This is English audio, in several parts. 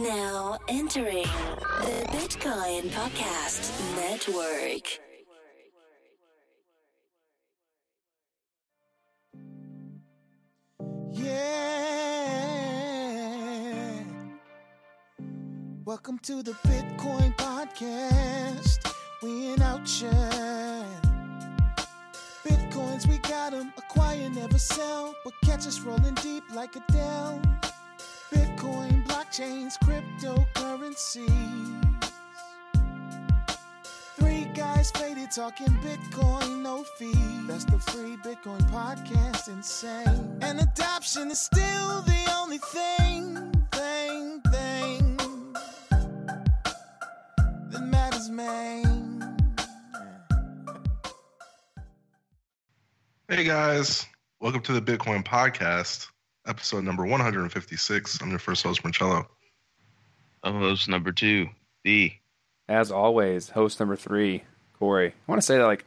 Now entering the Bitcoin Podcast Network. Yeah. Welcome to the Bitcoin Podcast. We in outshine. Bitcoins, we got 'em. Acquire, never sell. But catch us rolling deep like Adele. Bitcoin, blockchains, cryptocurrencies. Three guys faded talking Bitcoin, no fee. That's the free Bitcoin podcast, insane. And adoption is still the only thing, thing, thing that matters, man. Hey guys, welcome to the Bitcoin Podcast, episode number 156. I'm your first host, Marcello. I'm host number two, the as always, host number three, Corey. I want to say that like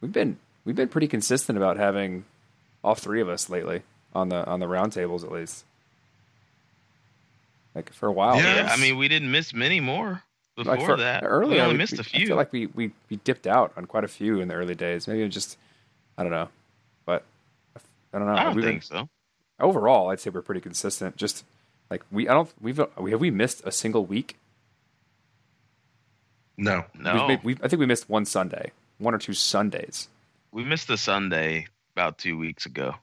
we've been we've been pretty consistent about having all three of us lately on the on the roundtables at least. Like for a while. Yeah. Yeah, I mean, we didn't miss many more before like for, that. earlier, we only we- missed a a I few. feel like we, we we dipped out on quite a few in the early days. Maybe it just I don't know, but I don't know. I don't We've been- think so. Overall, I'd say we're pretty consistent. Just like we, I don't we've we have we missed a single week. No, No, We've made, we've, I think we missed one Sunday, one or two Sundays. we missed the Sunday about two weeks ago.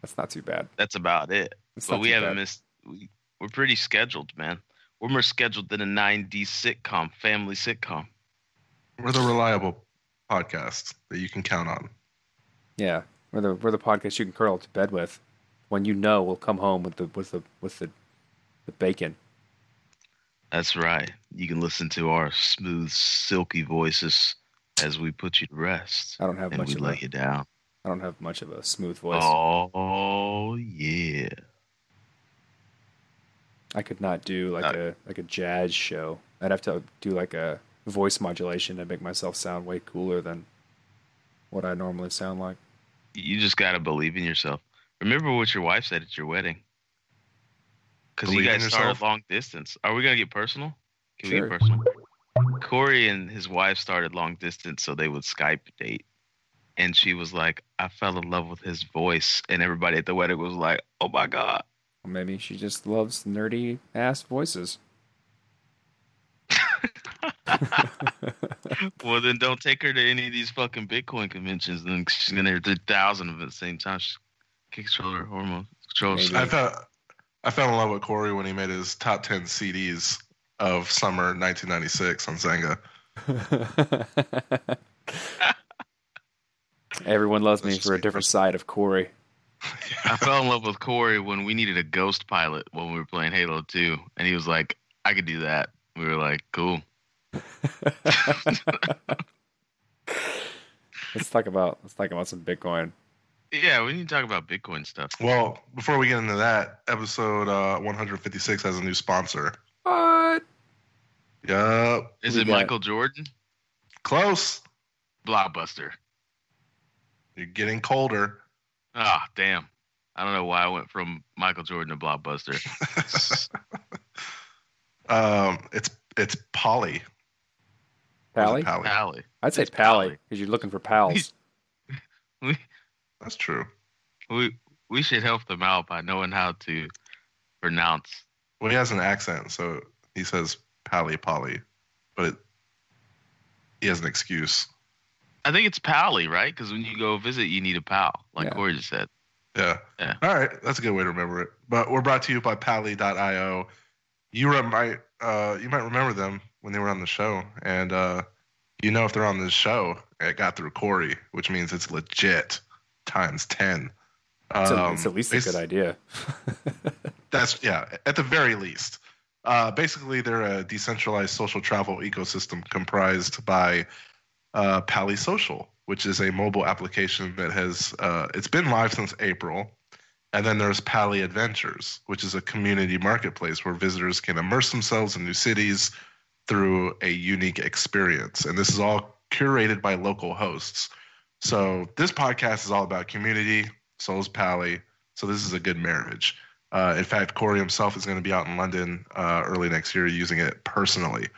That's not too bad. That's about it. That's but we haven't bad. missed. We, we're pretty scheduled, man. We're more scheduled than a 9D sitcom, family sitcom. we're the reliable podcast that you can count on. Yeah, we're the we're the podcast you can curl up to bed with when you know we'll come home with the with the with the the bacon. That's right. You can listen to our smooth, silky voices as we put you to rest, I don't have much we of lay a you down. I don't have much of a smooth voice. Oh yeah. I could not do like Uh, a like a jazz show. I'd have to do like a voice modulation to make myself sound way cooler than what I normally sound like. You just gotta believe in yourself. Remember what your wife said at your wedding. Because you guys started long distance. Are we gonna get personal? Can we get personal? Corey and his wife started long distance so they would Skype date. And she was like, I fell in love with his voice. And everybody at the wedding was like, Oh my God. Maybe she just loves nerdy ass voices. Well, then don't take her to any of these fucking Bitcoin conventions. Then she's gonna hear 3,000 of them at the same time. She can control her hormones. Control her I felt I fell in love with Corey when he made his top 10 CDs of summer 1996 on Xanga. Everyone loves me Let's just for a different personal. side of Corey. I fell in love with Corey when we needed a ghost pilot when we were playing Halo 2. And he was like, I could do that. We were like, cool. Let's talk about let's talk about some Bitcoin. Yeah, we need to talk about Bitcoin stuff. Well, before we get into that, episode uh, 156 has a new sponsor. What? Yup. Is We it got- Michael Jordan? Close. Blockbuster. You're getting colder. Ah, damn. I don't know why I went from Michael Jordan to Blockbuster. Um, it's it's Polly. Or is it Pally? Pally. Pally. I'd say It's Pally Pally. because you're looking for pals. We, That's true. we, we should help them out by knowing how to pronounce. Well, he has an accent, so he says Pally Polly, but it, he has an excuse. I think it's Pally, right? Because when you go visit, you need a pal, like Yeah. Corey just said. Yeah. Yeah. All right, that's a good way to remember it. But we're brought to you by Pally.io. You re- might uh, you might remember them when they were on the show, and uh, you know if they're on this show, it got through Corey, which means it's legit times ten. Um, it's at least a good idea. That's yeah, at the very least. Uh, basically, they're a decentralized social travel ecosystem comprised by uh, Pally Social, which is a mobile application that has uh, it's been live since April, and then there's Pally Adventures, which is a community marketplace where visitors can immerse themselves in new cities through a unique experience, and this is all curated by local hosts. So this podcast is all about community. So is Pally. So this is a good marriage. Uh, in fact, Corey himself is going to be out in London uh, early next year using it personally.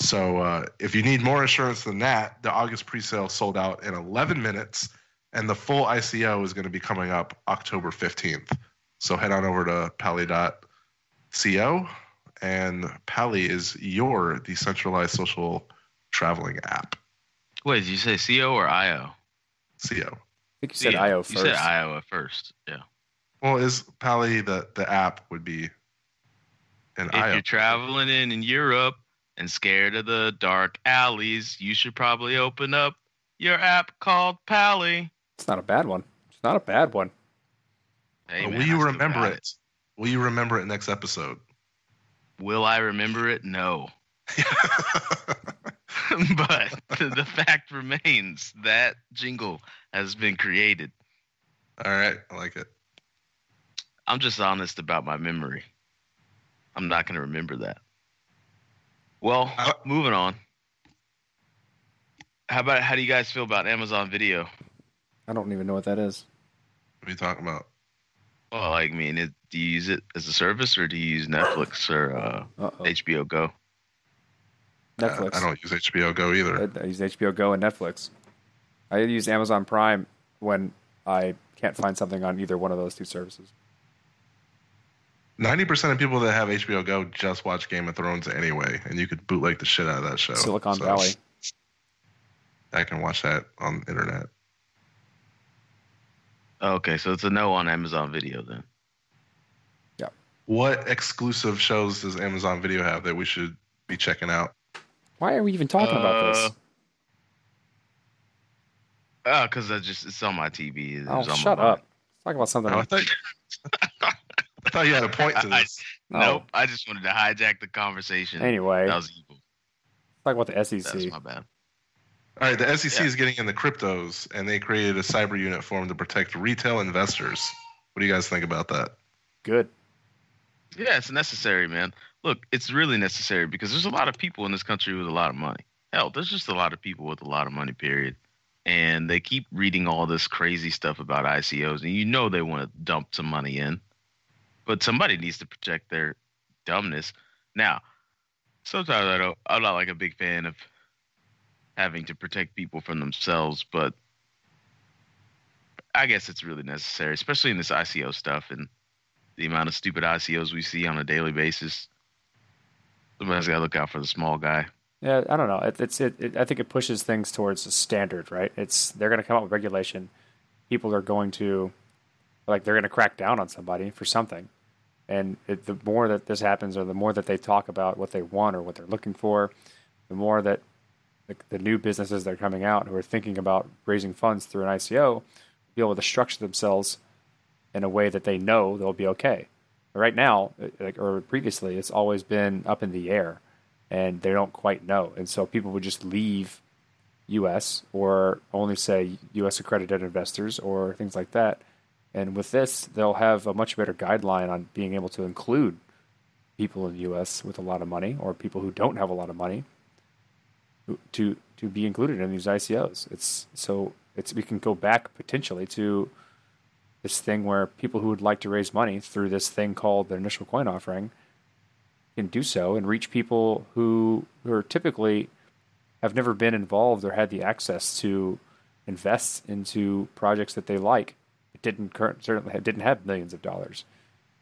So uh, if you need more assurance than that, the August pre-sale sold out in 11 minutes, and the full ICO is going to be coming up October 15th. So head on over to Pally.co, and Pally is your decentralized social traveling app. Wait, did you say CO or IO? Co. I think you said Yeah, IO You first. said IO at first. Yeah. Well, is Pally the the app would be an If IO? you're traveling in, in Europe and scared of the dark alleys, you should probably open up your app called Pally. It's not a bad one. It's not a bad one. Hey, Will man, I you remember got it? Will you remember it next episode? Will I remember it? No. but the fact remains that jingle has been created. All right, I like it. I'm just honest about my memory. I'm not going to remember that. Well, Uh, moving on. How about how do you guys feel about Amazon Video? I don't even know what that is. What are you talking about? Well, I mean, it, do you use it as a service or do you use Netflix or uh, Uh. HBO Go? Netflix. Uh, I don't use HBO Go either. I, I use HBO Go and Netflix. I use Amazon Prime when I can't find something on either one of those two services. Ninety percent of people that have HBO Go just watch Game of Thrones anyway, and you could bootleg the shit out of that show. Silicon So, Valley. I can watch that on the internet. Okay, so it's a no on Amazon Video then. Yeah. What exclusive shows does Amazon Video have that we should be checking out? Why are we even talking about this? Uh, Oh, because I just it's on my TV. It's Oh, on shut mind. up. Let's talk about something. Oh, I else. thought, I thought you had a point to I- this. Oh, Nope, I just wanted to hijack the conversation. Anyway, that let's was evil. talk about the SEC. That's my bad. All right, the SEC Yeah. is getting in the cryptos, and they created a cyber unit form to protect retail investors. What do you guys think about that? Good. Yeah, it's necessary, man. Look, it's really necessary because there's a lot of people in this country with a lot of money. Hell, there's just a lot of people with a lot of money, period. And they keep reading all this crazy stuff about ICOs, and you know they want to dump some money in. But somebody needs to protect their dumbness. Now, sometimes I don't I'm not like a big fan of having to protect people from themselves, but I guess it's really necessary, especially in this ICO stuff and the amount of stupid ICOs we see on a daily basis. Somebody's got to look out for the small guy. Yeah, I don't know. It, it's it, it. I think it pushes things towards a standard, right? It's they're going to come up with regulation. People are going to, like, they're going to crack down on somebody for something, and it, the more that this happens, or the more that they talk about what they want or what they're looking for, the more that the, the new businesses that are coming out who are thinking about raising funds through an ICO be able to structure themselves in a way that they know they'll be okay. Right now, or previously, it's always been up in the air and they don't quite know. And so people would just leave US or only say US accredited investors or things like that. And with this, they'll have a much better guideline on being able to include people in the US with a lot of money or people who don't have a lot of money to to be included in these ICOs. It's so it's we can go back potentially to this thing where people who would like to raise money through this thing called the initial coin offering can do so and reach people who, who are typically have never been involved or had the access to invest into projects that they like. It didn't current, certainly didn't have millions of dollars.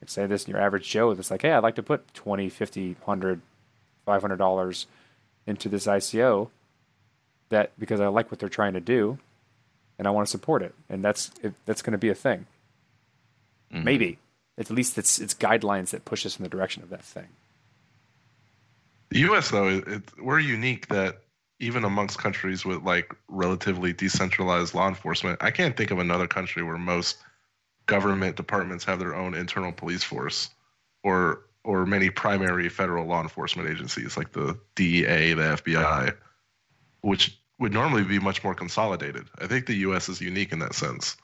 Like say this, in your average Joe that's like, hey, I'd like to put 20, 50, 100, 500 dollars into this ICO that because I like what they're trying to do and I want to support it. And that's it, that's going to be a thing. Mhm. Maybe. At least it's it's guidelines that push us in the direction of that thing. The U.S. though, it, it, we're unique that even amongst countries with like relatively decentralized law enforcement, I can't think of another country where most government departments have their own internal police force, or or many primary federal law enforcement agencies like the DEA, the FBI, which would normally be much more consolidated. I think the U.S. is unique in that sense.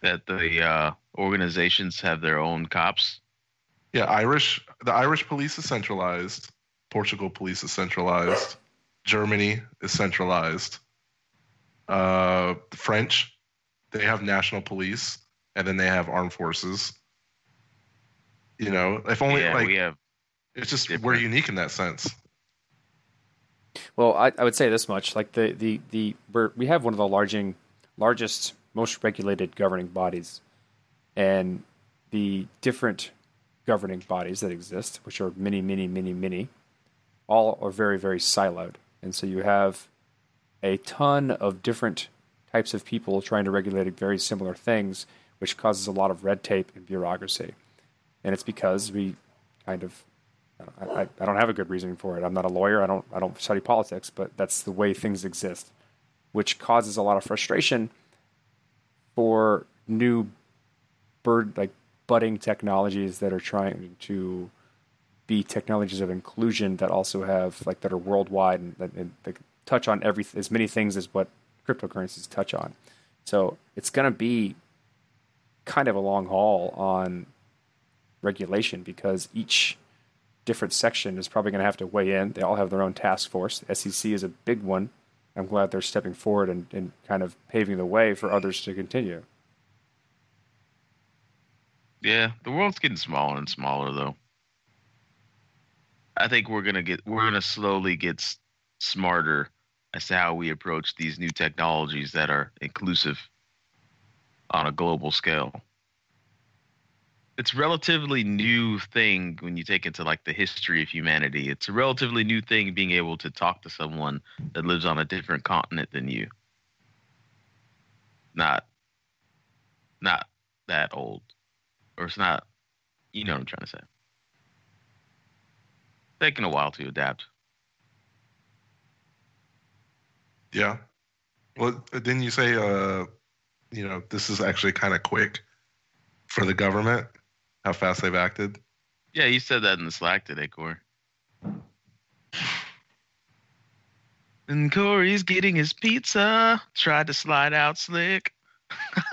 That the uh, organizations have their own cops. Yeah, Irish. The Irish police is centralized. Portugal police is centralized. Germany is centralized. Uh, French, they have national police, and then they have armed forces. You know, if only yeah, like we have. it's just we're unique in that sense. Well, I, I would say this much: like the the the we're, we have one of the larging, largest, most regulated governing bodies, and the different governing bodies that exist, which are many, many, many, many, all are very, very siloed, and so you have a ton of different types of people trying to regulate very similar things, which causes a lot of red tape and bureaucracy, and it's because we kind of I, I, don't have a good reason for it. I'm not a lawyer. I don't I don't study politics, but that's the way things exist, which causes a lot of frustration for new bird like budding technologies that are trying to be technologies of inclusion that also have like that are worldwide and, and that touch on every as many things as what cryptocurrencies touch on. So it's going to be kind of a long haul on regulation because each different section is probably going to have to weigh in. They all have their own task force. SEC is a big one. I'm glad they're stepping forward and, and kind of paving the way for others to continue. Yeah, the world's getting smaller and smaller, though. I think we're gonna get we're gonna slowly get s- smarter as to how we approach these new technologies that are inclusive on a global scale. It's relatively new thing when you take into like the history of humanity. It's a relatively new thing being able to talk to someone that lives on a different continent than you. Not not that old. Or it's not you know what I'm trying to say. Taking a while to adapt. Yeah. Well, didn't you say, uh, you know, this is actually kind of quick for the government? How fast they've acted. Yeah, you said that in the Slack today, Corey. And Corey's getting his pizza. Tried to slide out slick.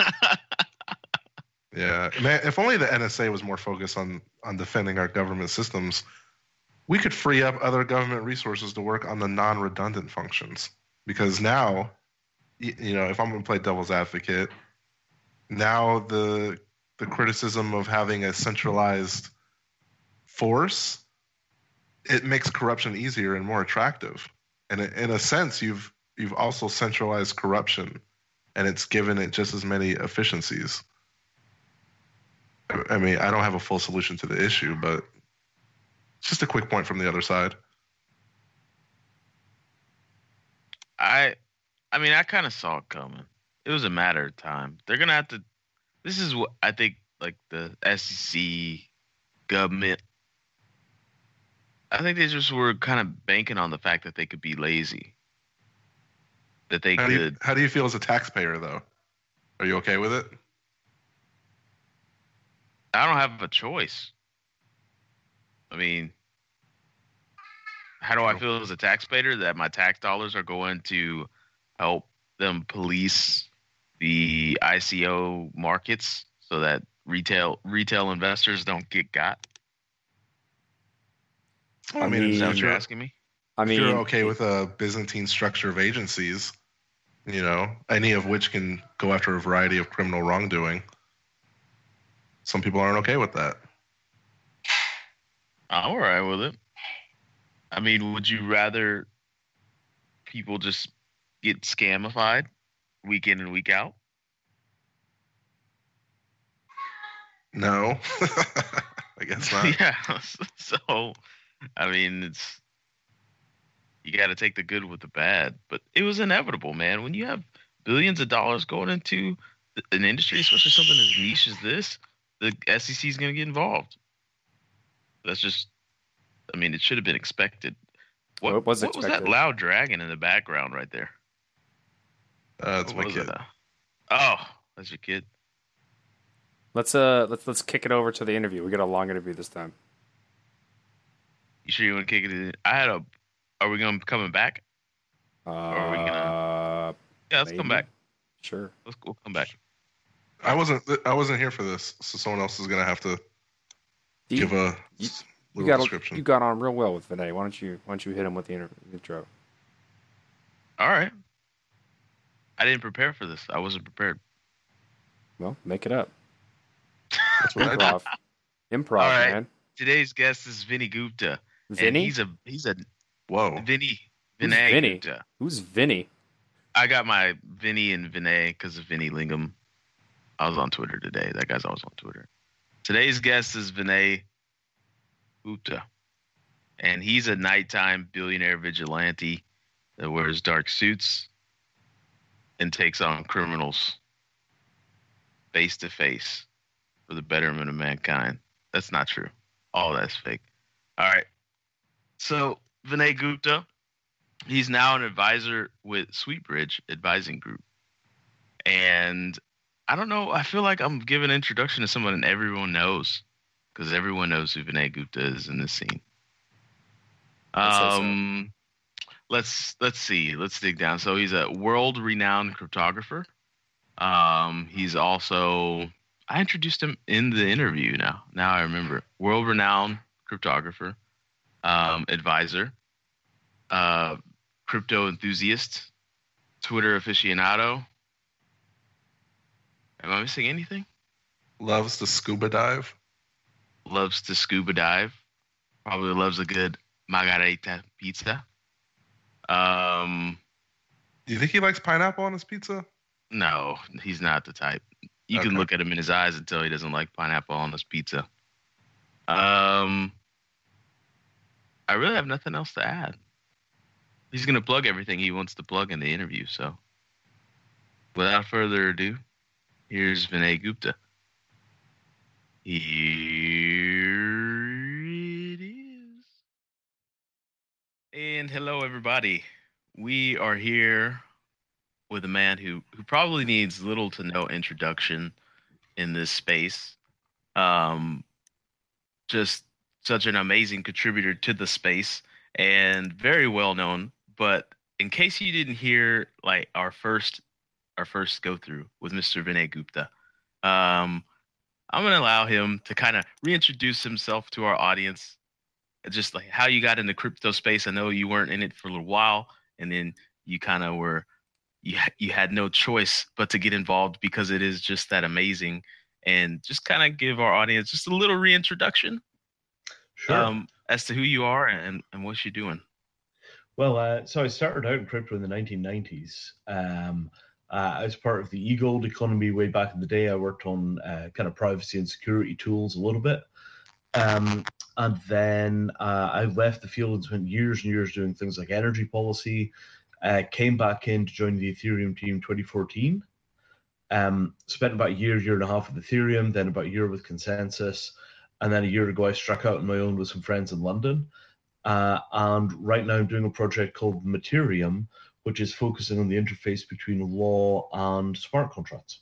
Yeah, man. If only the NSA was more focused on on defending our government systems, we could free up other government resources to work on the non-redundant functions. Because now, y- you know, if I'm going to play devil's advocate, now the the criticism of having a centralized force it makes corruption easier and more attractive. And in- a sense, you've you've also centralized corruption, and it's given it just as many efficiencies. I mean, I don't have a full solution to the issue, but it's just a quick point from the other side. I I mean I kinda saw it coming. It was a matter of time. They're gonna have to this is what I think like the SEC government I think they just were kind of banking on the fact that they could be lazy. That they How do, you, could how do you feel as a taxpayer, though? Are you okay with it? I don't have a choice. I mean, how do I feel as a taxpayer that my tax dollars are going to help them police the ICO markets so that retail retail investors don't get got? I mean, Is that what you're you're, asking me? I if mean, you're okay with a Byzantine structure of agencies, you know, any of which can go after a variety of criminal wrongdoing, some people aren't okay with that. I'm all right with it. I mean, would you rather people just get scamified week in and week out? No, I guess not. yeah. So, I mean, it's you got to take the good with the bad, but it was inevitable, man. When you have billions of dollars going into an industry, especially something as niche as this, the SEC is going to get involved. That's just, I mean, it should have been expected. What, Well, was what was that loud dragon in the background right there? Uh, it's What my was kid. that? Oh, that's your kid. let's uh let's let's kick it over to the interview. We got a long interview this time. You sure you want to kick it in? I had a. Are we going to be coming back? Uh, are we gonna- Yeah, let's come back. Sure. Let's we'll come back. I wasn't. I wasn't here for this, so someone else is gonna have to You, give a you- s- you little got description. you got on real well with Vinay. Why don't you why don't you hit him with the inter- intro? All right. I didn't prepare for this. I wasn't prepared. Well, make it up. That's what I do. Improv. Improv, All right. man. Today's guest is Vinny Gupta. And Vinny? he's a he's a Whoa. Vinny Who's Vinay Vinny? Gupta. Who's Vinny? I got my Vinny and Vinay because of Vinny Lingham. I was on Twitter today. That guy's always on Twitter. Today's guest is Vinay Gupta. And he's a nighttime billionaire vigilante that wears dark suits and takes on criminals face to face for the betterment of mankind. That's not true. All that's fake. All right. So, Vinay Gupta, he's now an advisor with Sweetbridge Advising Group. And I don't know, I feel like I'm giving an introduction to someone everyone knows because everyone knows who Vinay Gupta is in this scene. That's so sad. Um, let's let's see, let's dig down. So he's a world-renowned cryptographer. Um, he's also I introduced him in the interview. Now, now I remember. World-renowned cryptographer, um, advisor, uh, crypto enthusiast, Twitter aficionado. Am I missing anything? Loves to scuba dive. Loves to scuba dive. Probably loves a good margarita pizza. Um, Do you think he likes pineapple on his pizza? no, he's not the type. You can look at him in his eyes and tell he doesn't like pineapple on his pizza. Um, I really have nothing else to add. He's gonna plug everything he wants to plug in the interview. So, without further ado, here's Vinay Gupta. Here And hello, everybody. We are here with a man who, who probably needs little to no introduction in this space. Um, just such an amazing contributor to the space and very well known. But in case you didn't hear like our first our first go through with Mr. Vinay Gupta, um, I'm gonna allow him to kind of reintroduce himself to our audience, just like how you got into crypto space. I know you weren't in it for a little while, and then you kind of were you you had no choice but to get involved because it is just that amazing and just kind of give our audience just a little reintroduction Sure. um, as to who you are and, and what you're doing. well, uh, so I started out in crypto in the 1990s. Um, uh, as part of the e-gold economy way back in the day, I worked on uh, kind of privacy and security tools a little bit. Um, and then uh, I left the field and spent years and years doing things like energy policy. Uh, came back in to join the Ethereum team 2014. Um, spent about a year, year and a half with Ethereum, then about a year with ConsenSys, and then a year ago I struck out on my own with some friends in London. Uh, and right now I'm doing a project called Mattereum, which is focusing on the interface between law and smart contracts.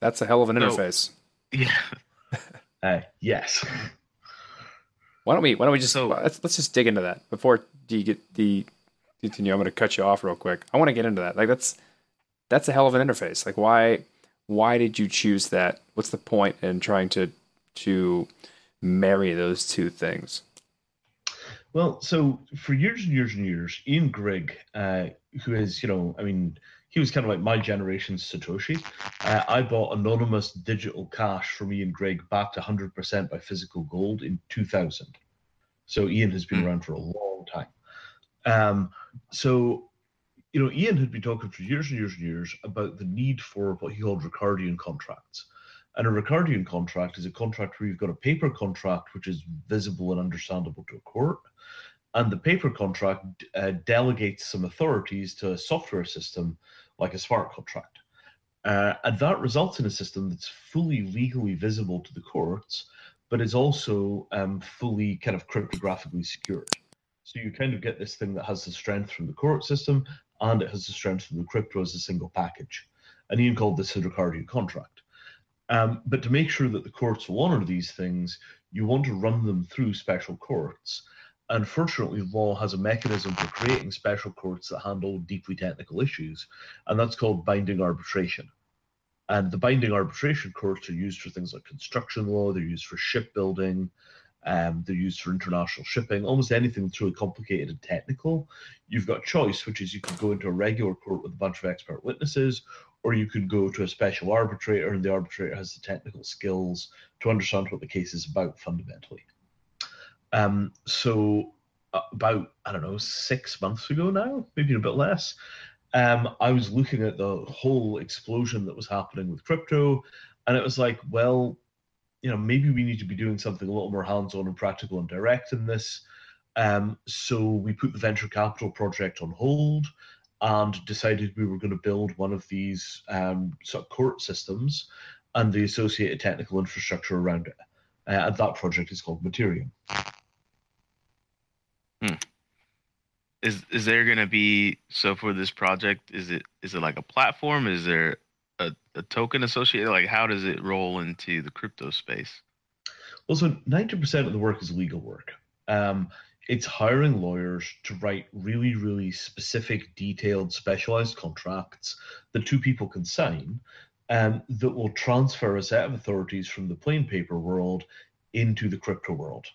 That's a hell of an So- interface. Yeah. Uh, yes. Why don't we? Why don't we just So- let's let's just dig into that before you get the continue. I'm going to cut you off real quick. I want to get into that. Like that's that's a hell of an interface. Like why why did you choose that? What's the point in trying to to marry those two things? Well, so for years and years and years, Ian Grigg, uh, who is, you know, I mean, he was kind of like my generation's Satoshi. Uh, I bought anonymous digital cash from Ian Grigg backed 100% by physical gold in 2000. So Ian has been Hmm. around for a long time. Um, so, you know, Ian had been talking for years and years and years about the need for what he called Ricardian contracts. And a Ricardian contract is a contract where you've got a paper contract which is visible and understandable to a court, and the paper contract uh, delegates some authorities to a software system like a smart contract. Uh, and that results in a system that's fully legally visible to the courts, but is also um, fully kind of cryptographically secured. So you kind of get this thing that has the strength from the court system and it has the strength from the crypto as a single package. And Ian called this a contract. Um, but to make sure that the courts will honor these things, you want to run them through special courts. And fortunately, law has a mechanism for creating special courts that handle deeply technical issues, and that's called binding arbitration. And the binding arbitration courts are used for things like construction law, they're used for shipbuilding, Um, they're used for international shipping, almost anything that's really complicated and technical. You've got choice, which is you can go into a regular court with a bunch of expert witnesses, or you could go to a special arbitrator, and the arbitrator has the technical skills to understand what the case is about fundamentally. Um, so, about I don't know six months ago now, maybe a bit less, um, I was looking at the whole explosion that was happening with crypto, and it was like, well, you know, maybe we need to be doing something a little more hands-on and practical and direct in this. Um, so we put the venture capital project on hold and decided we were going to build one of these um, sort of court systems and the associated technical infrastructure around it. Uh, and that project is called Mattereum. Hmm. Is is there going to be so for this project? Is it is it like a platform? Is there a, a token associated? Like how does it roll into the crypto space? Well, so ninety percent of the work is legal work. Um, it's hiring lawyers to write really, really specific, detailed, specialized contracts that two people can sign um, that will transfer a set of authorities from the plain paper world into the crypto world.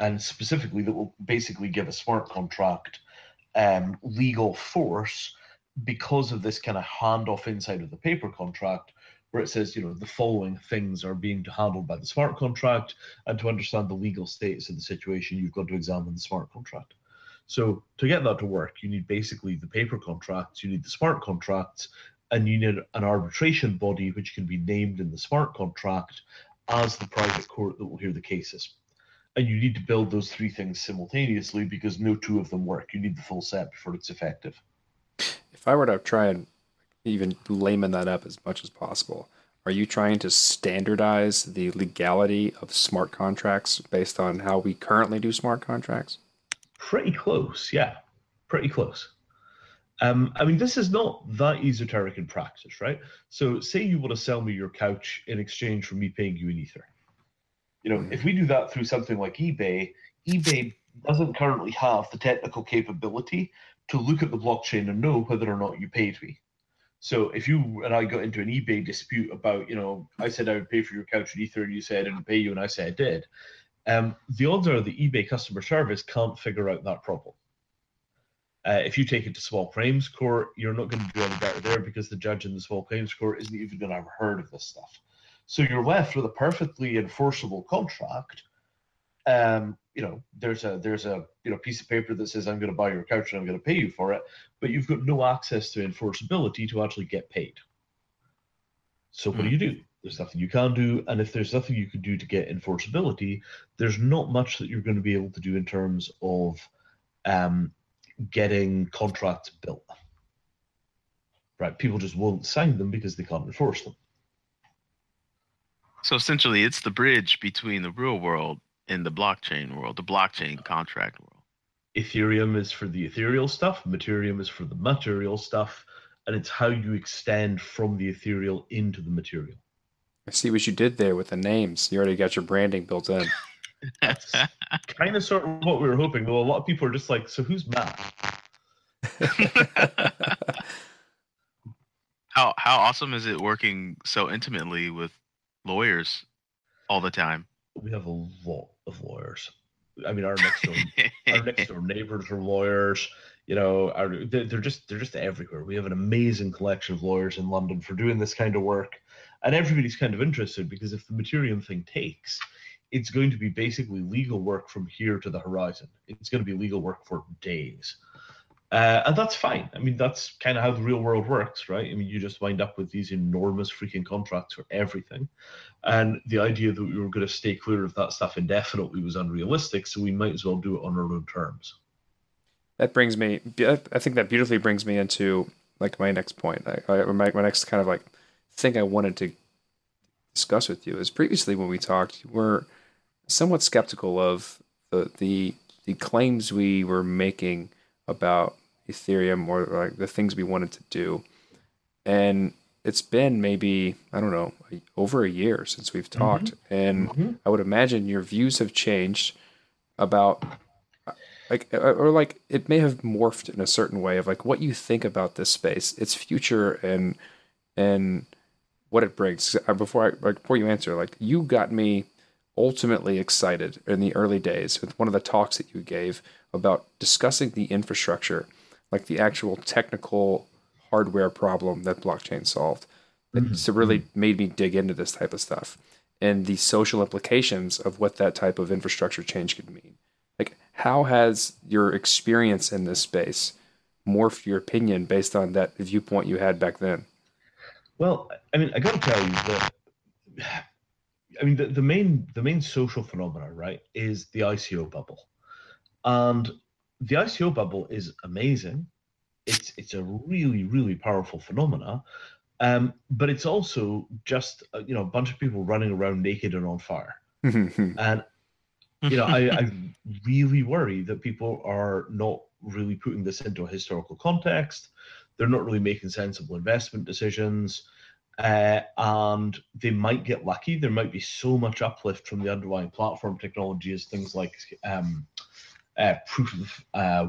And specifically, that will basically give a smart contract um, legal force because of this kind of handoff inside of the paper contract where it says, you know, the following things are being handled by the smart contract, and to understand the legal status of the situation, you've got to examine the smart contract. So to get that to work, you need basically the paper contracts, you need the smart contracts, and you need an arbitration body which can be named in the smart contract as the private court that will hear the cases. And you need to build those three things simultaneously because no two of them work. You need the full set before it's effective. If I were to try and even layman that up as much as possible, are you trying to standardize the legality of smart contracts based on how we currently do smart contracts? Pretty close, yeah. Pretty close. Um, I mean, this is not that esoteric in practice, right? So, say you want to sell me your couch in exchange for me paying you in Ether. You know, if we do that through something like eBay, eBay doesn't currently have the technical capability to look at the blockchain and know whether or not you paid me. So if you and I got into an eBay dispute about, you know, I said I would pay for your couch in Ether, and you said I didn't pay you, and I said I did, um, the odds are the eBay customer service can't figure out that problem. Uh, if you take it to small claims court, you're not going to do any better there because the judge in the small claims court isn't even going to have heard of this stuff. So you're left with a perfectly enforceable contract. Um, you know, there's a there's a you know piece of paper that says I'm going to buy your couch and I'm going to pay you for it, but you've got no access to enforceability to actually get paid. So what do you do? There's nothing you can do, and if there's nothing you can do to get enforceability, there's not much that you're going to be able to do in terms of um, getting contracts built. Right? People just won't sign them because they can't enforce them. So essentially, it's the bridge between the real world and the blockchain world, the blockchain contract world. Ethereum is for the ethereal stuff, Mattereum is for the material stuff, and it's how you extend from the ethereal into the material. I see what you did there with the names. You already got your branding built in. That's kind of sort of what we were hoping, though. A lot of people are just like, so who's Matt? how how awesome is it working so intimately with lawyers all the time? We have a lot of lawyers. I mean, our next door, our next door neighbors are lawyers. You know, our, they're they're just they're just everywhere. We have an amazing collection of lawyers in London for doing this kind of work, and everybody's kind of interested because if the Mattereum thing takes, it's going to be basically legal work from here to the horizon. It's going to be legal work for days. Uh, and that's fine. I mean, that's kind of how the real world works, right? I mean, you just wind up with these enormous freaking contracts for everything. And the idea that we were going to stay clear of that stuff indefinitely was unrealistic. So we might as well do it on our own terms. That brings me, I think that beautifully brings me into like my next point. I, my, my next kind of like thing I wanted to discuss with you is previously when we talked, we're somewhat skeptical of the, the, the claims we were making about Ethereum or like the things we wanted to do. And it's been maybe, I don't know, over a year since we've talked. Mm-hmm. And mm-hmm. I would imagine your views have changed about like or like it may have morphed in a certain way of like what you think about this space, its future and and what it brings. Uh, before I like before you answer, like you got me ultimately excited in the early days with one of the talks that you gave about discussing the infrastructure, like the actual technical hardware problem that blockchain solved. Mm-hmm. It's really mm-hmm. made me dig into this type of stuff and the social implications of what that type of infrastructure change could mean. Like, how has your experience in this space morphed your opinion based on that viewpoint you had back then? Well, I mean, I got to tell you that. I mean, the, the main the main social phenomena, right, is the ICO bubble, and the ICO bubble is amazing. It's it's a really really powerful phenomena, um, but it's also just uh, you know a bunch of people running around naked and on fire, and you know I, I really worry that people are not really putting this into a historical context. They're not really making sensible investment decisions uh, and they might get lucky. There might be so much uplift from the underlying platform technology as things like um, uh, proof of uh,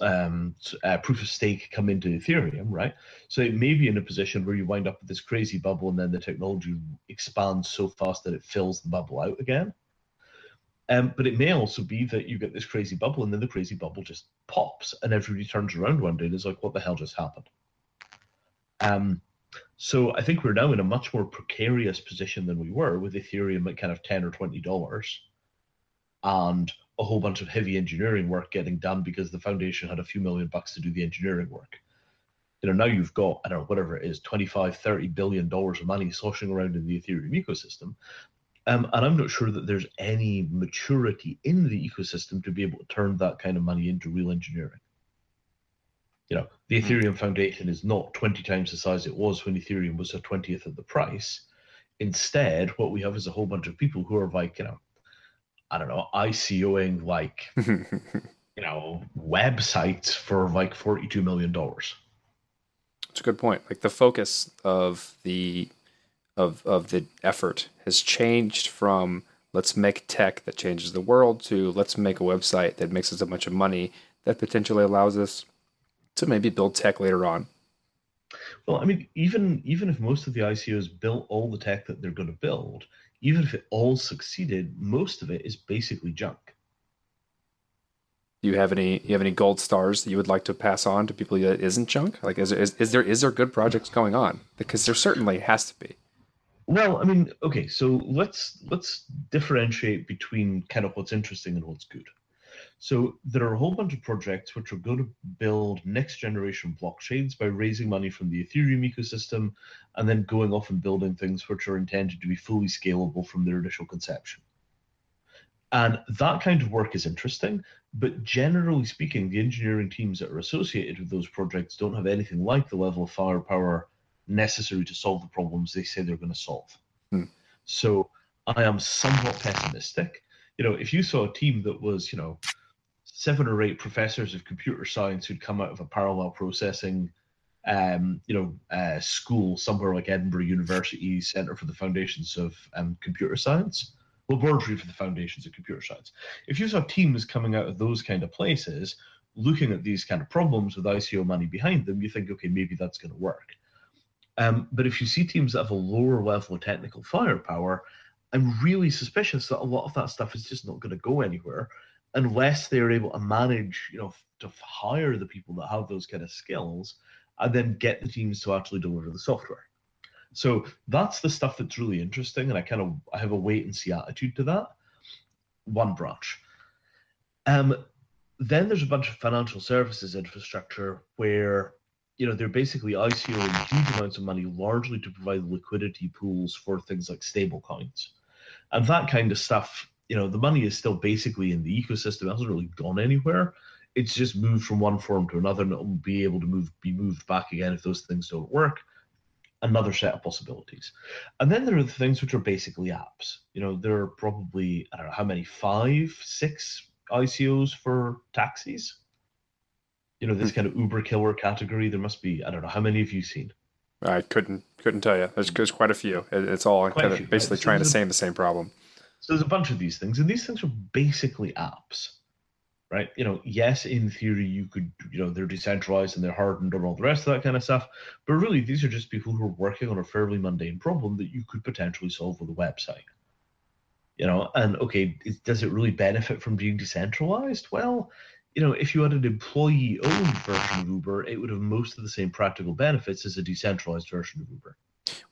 um, uh, proof of stake come into Ethereum, right? So it may be in a position where you wind up with this crazy bubble, and then the technology expands so fast that it fills the bubble out again. Um, but it may also be that you get this crazy bubble, and then the crazy bubble just pops, and everybody turns around one day and is like, "What the hell just happened?" Um, so I think we're now in a much more precarious position than we were with Ethereum at kind of ten or twenty dollars, and a whole bunch of heavy engineering work getting done because the foundation had a few million bucks to do the engineering work. You know, now you've got, I don't know, whatever it is, 25, 30 billion dollars of money sloshing around in the Ethereum ecosystem. Um, and I'm not sure that there's any maturity in the ecosystem to be able to turn that kind of money into real engineering. You know, the Hmm. Ethereum Foundation is not 20 times the size it was when Ethereum was a 20th of the price. Instead, what we have is a whole bunch of people who are like, you know, I don't know, ICOing like, you know, websites for like $42 million. It's a good point. Like the focus of the of of the effort has changed from let's make tech that changes the world to let's make a website that makes us a bunch of money that potentially allows us to maybe build tech later on. Well, I mean, even even if most of the ICOs built all the tech that they're going to build, even if it all succeeded, most of it is basically junk. Do you have any you have any gold stars that you would like to pass on to people that isn't junk? Like is, is is there is there good projects going on? Because there certainly has to be. Well, I mean, okay, so let's let's differentiate between kind of what's interesting and what's good. So there are a whole bunch of projects which are going to build next generation blockchains by raising money from the Ethereum ecosystem and then going off and building things which are intended to be fully scalable from their initial conception. And that kind of work is interesting, but generally speaking, the engineering teams that are associated with those projects don't have anything like the level of firepower necessary to solve the problems they say they're going to solve. Hmm. So I am somewhat pessimistic. You know, if you saw a team that was, you know, seven or eight professors of computer science who'd come out of a parallel processing, um, you know, uh, school somewhere like Edinburgh University Centre for the Foundations of um, Computer Science, Laboratory for the Foundations of Computer Science. If you saw teams coming out of those kind of places, looking at these kind of problems with ICO money behind them, you think, okay, maybe that's going to work. Um, but if you see teams that have a lower level of technical firepower, I'm really suspicious that a lot of that stuff is just not going to go anywhere unless they're able to manage, you know, to hire the people that have those kind of skills and then get the teams to actually deliver the software. So that's the stuff that's really interesting, and I kind of I have a wait and see attitude to that. One branch. Um, then there's a bunch of financial services infrastructure where you know they're basically ICOing huge amounts of money, largely to provide liquidity pools for things like stable coins, and that kind of stuff. You know, the money is still basically in the ecosystem; it hasn't really gone anywhere. It's just moved from one form to another, and it will be able to move be moved back again if those things don't work another set of possibilities. And then there are the things which are basically apps. You know, there are probably, I don't know how many, five, six ICOs for taxis. You know, this hmm. kind of Uber killer category. There must be, I don't know, how many have you seen? I couldn't couldn't tell you. There's, there's quite a few. It- It's all Quite kind of few, basically So trying to a- same the same problem. So there's a bunch of these things, and these things are basically apps, right? You know, yes, in theory, you could, you know, they're decentralized and they're hardened and all the rest of that kind of stuff, but really, these are just people who are working on a fairly mundane problem that you could potentially solve with a website. You know, and okay, is- does it really benefit from being decentralized? Well, you know, if you had an employee-owned version of Uber, it would have most of the same practical benefits as a decentralized version of Uber.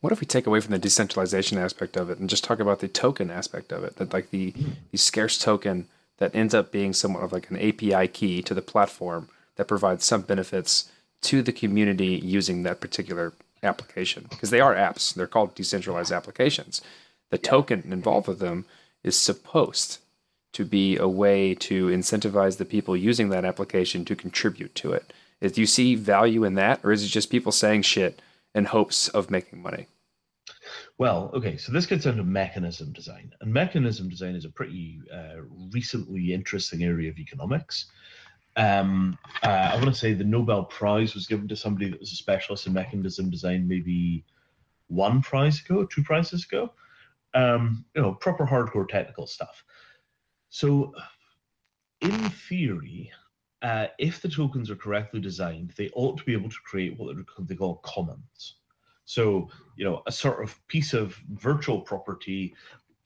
What if we take away from the decentralization aspect of it and just talk about the token aspect of it? That like the the scarce token that ends up being somewhat of like an API key to the platform that provides some benefits to the community using that particular application because they are apps. They're called decentralized applications. The token involved with them is supposed to be a way to incentivize the people using that application to contribute to it. do you see value in that, or is it just people saying shit in hopes of making money? Well, okay, so this gets into mechanism design, and mechanism design is a pretty uh, recently interesting area of economics. Um, uh, I want to say the Nobel Prize was given to somebody that was a specialist in mechanism design, maybe one prize ago, two prizes ago. Um, you know, proper hardcore technical stuff. So, in theory, uh, if the tokens are correctly designed, they ought to be able to create what they call commons. So, you know, a sort of piece of virtual property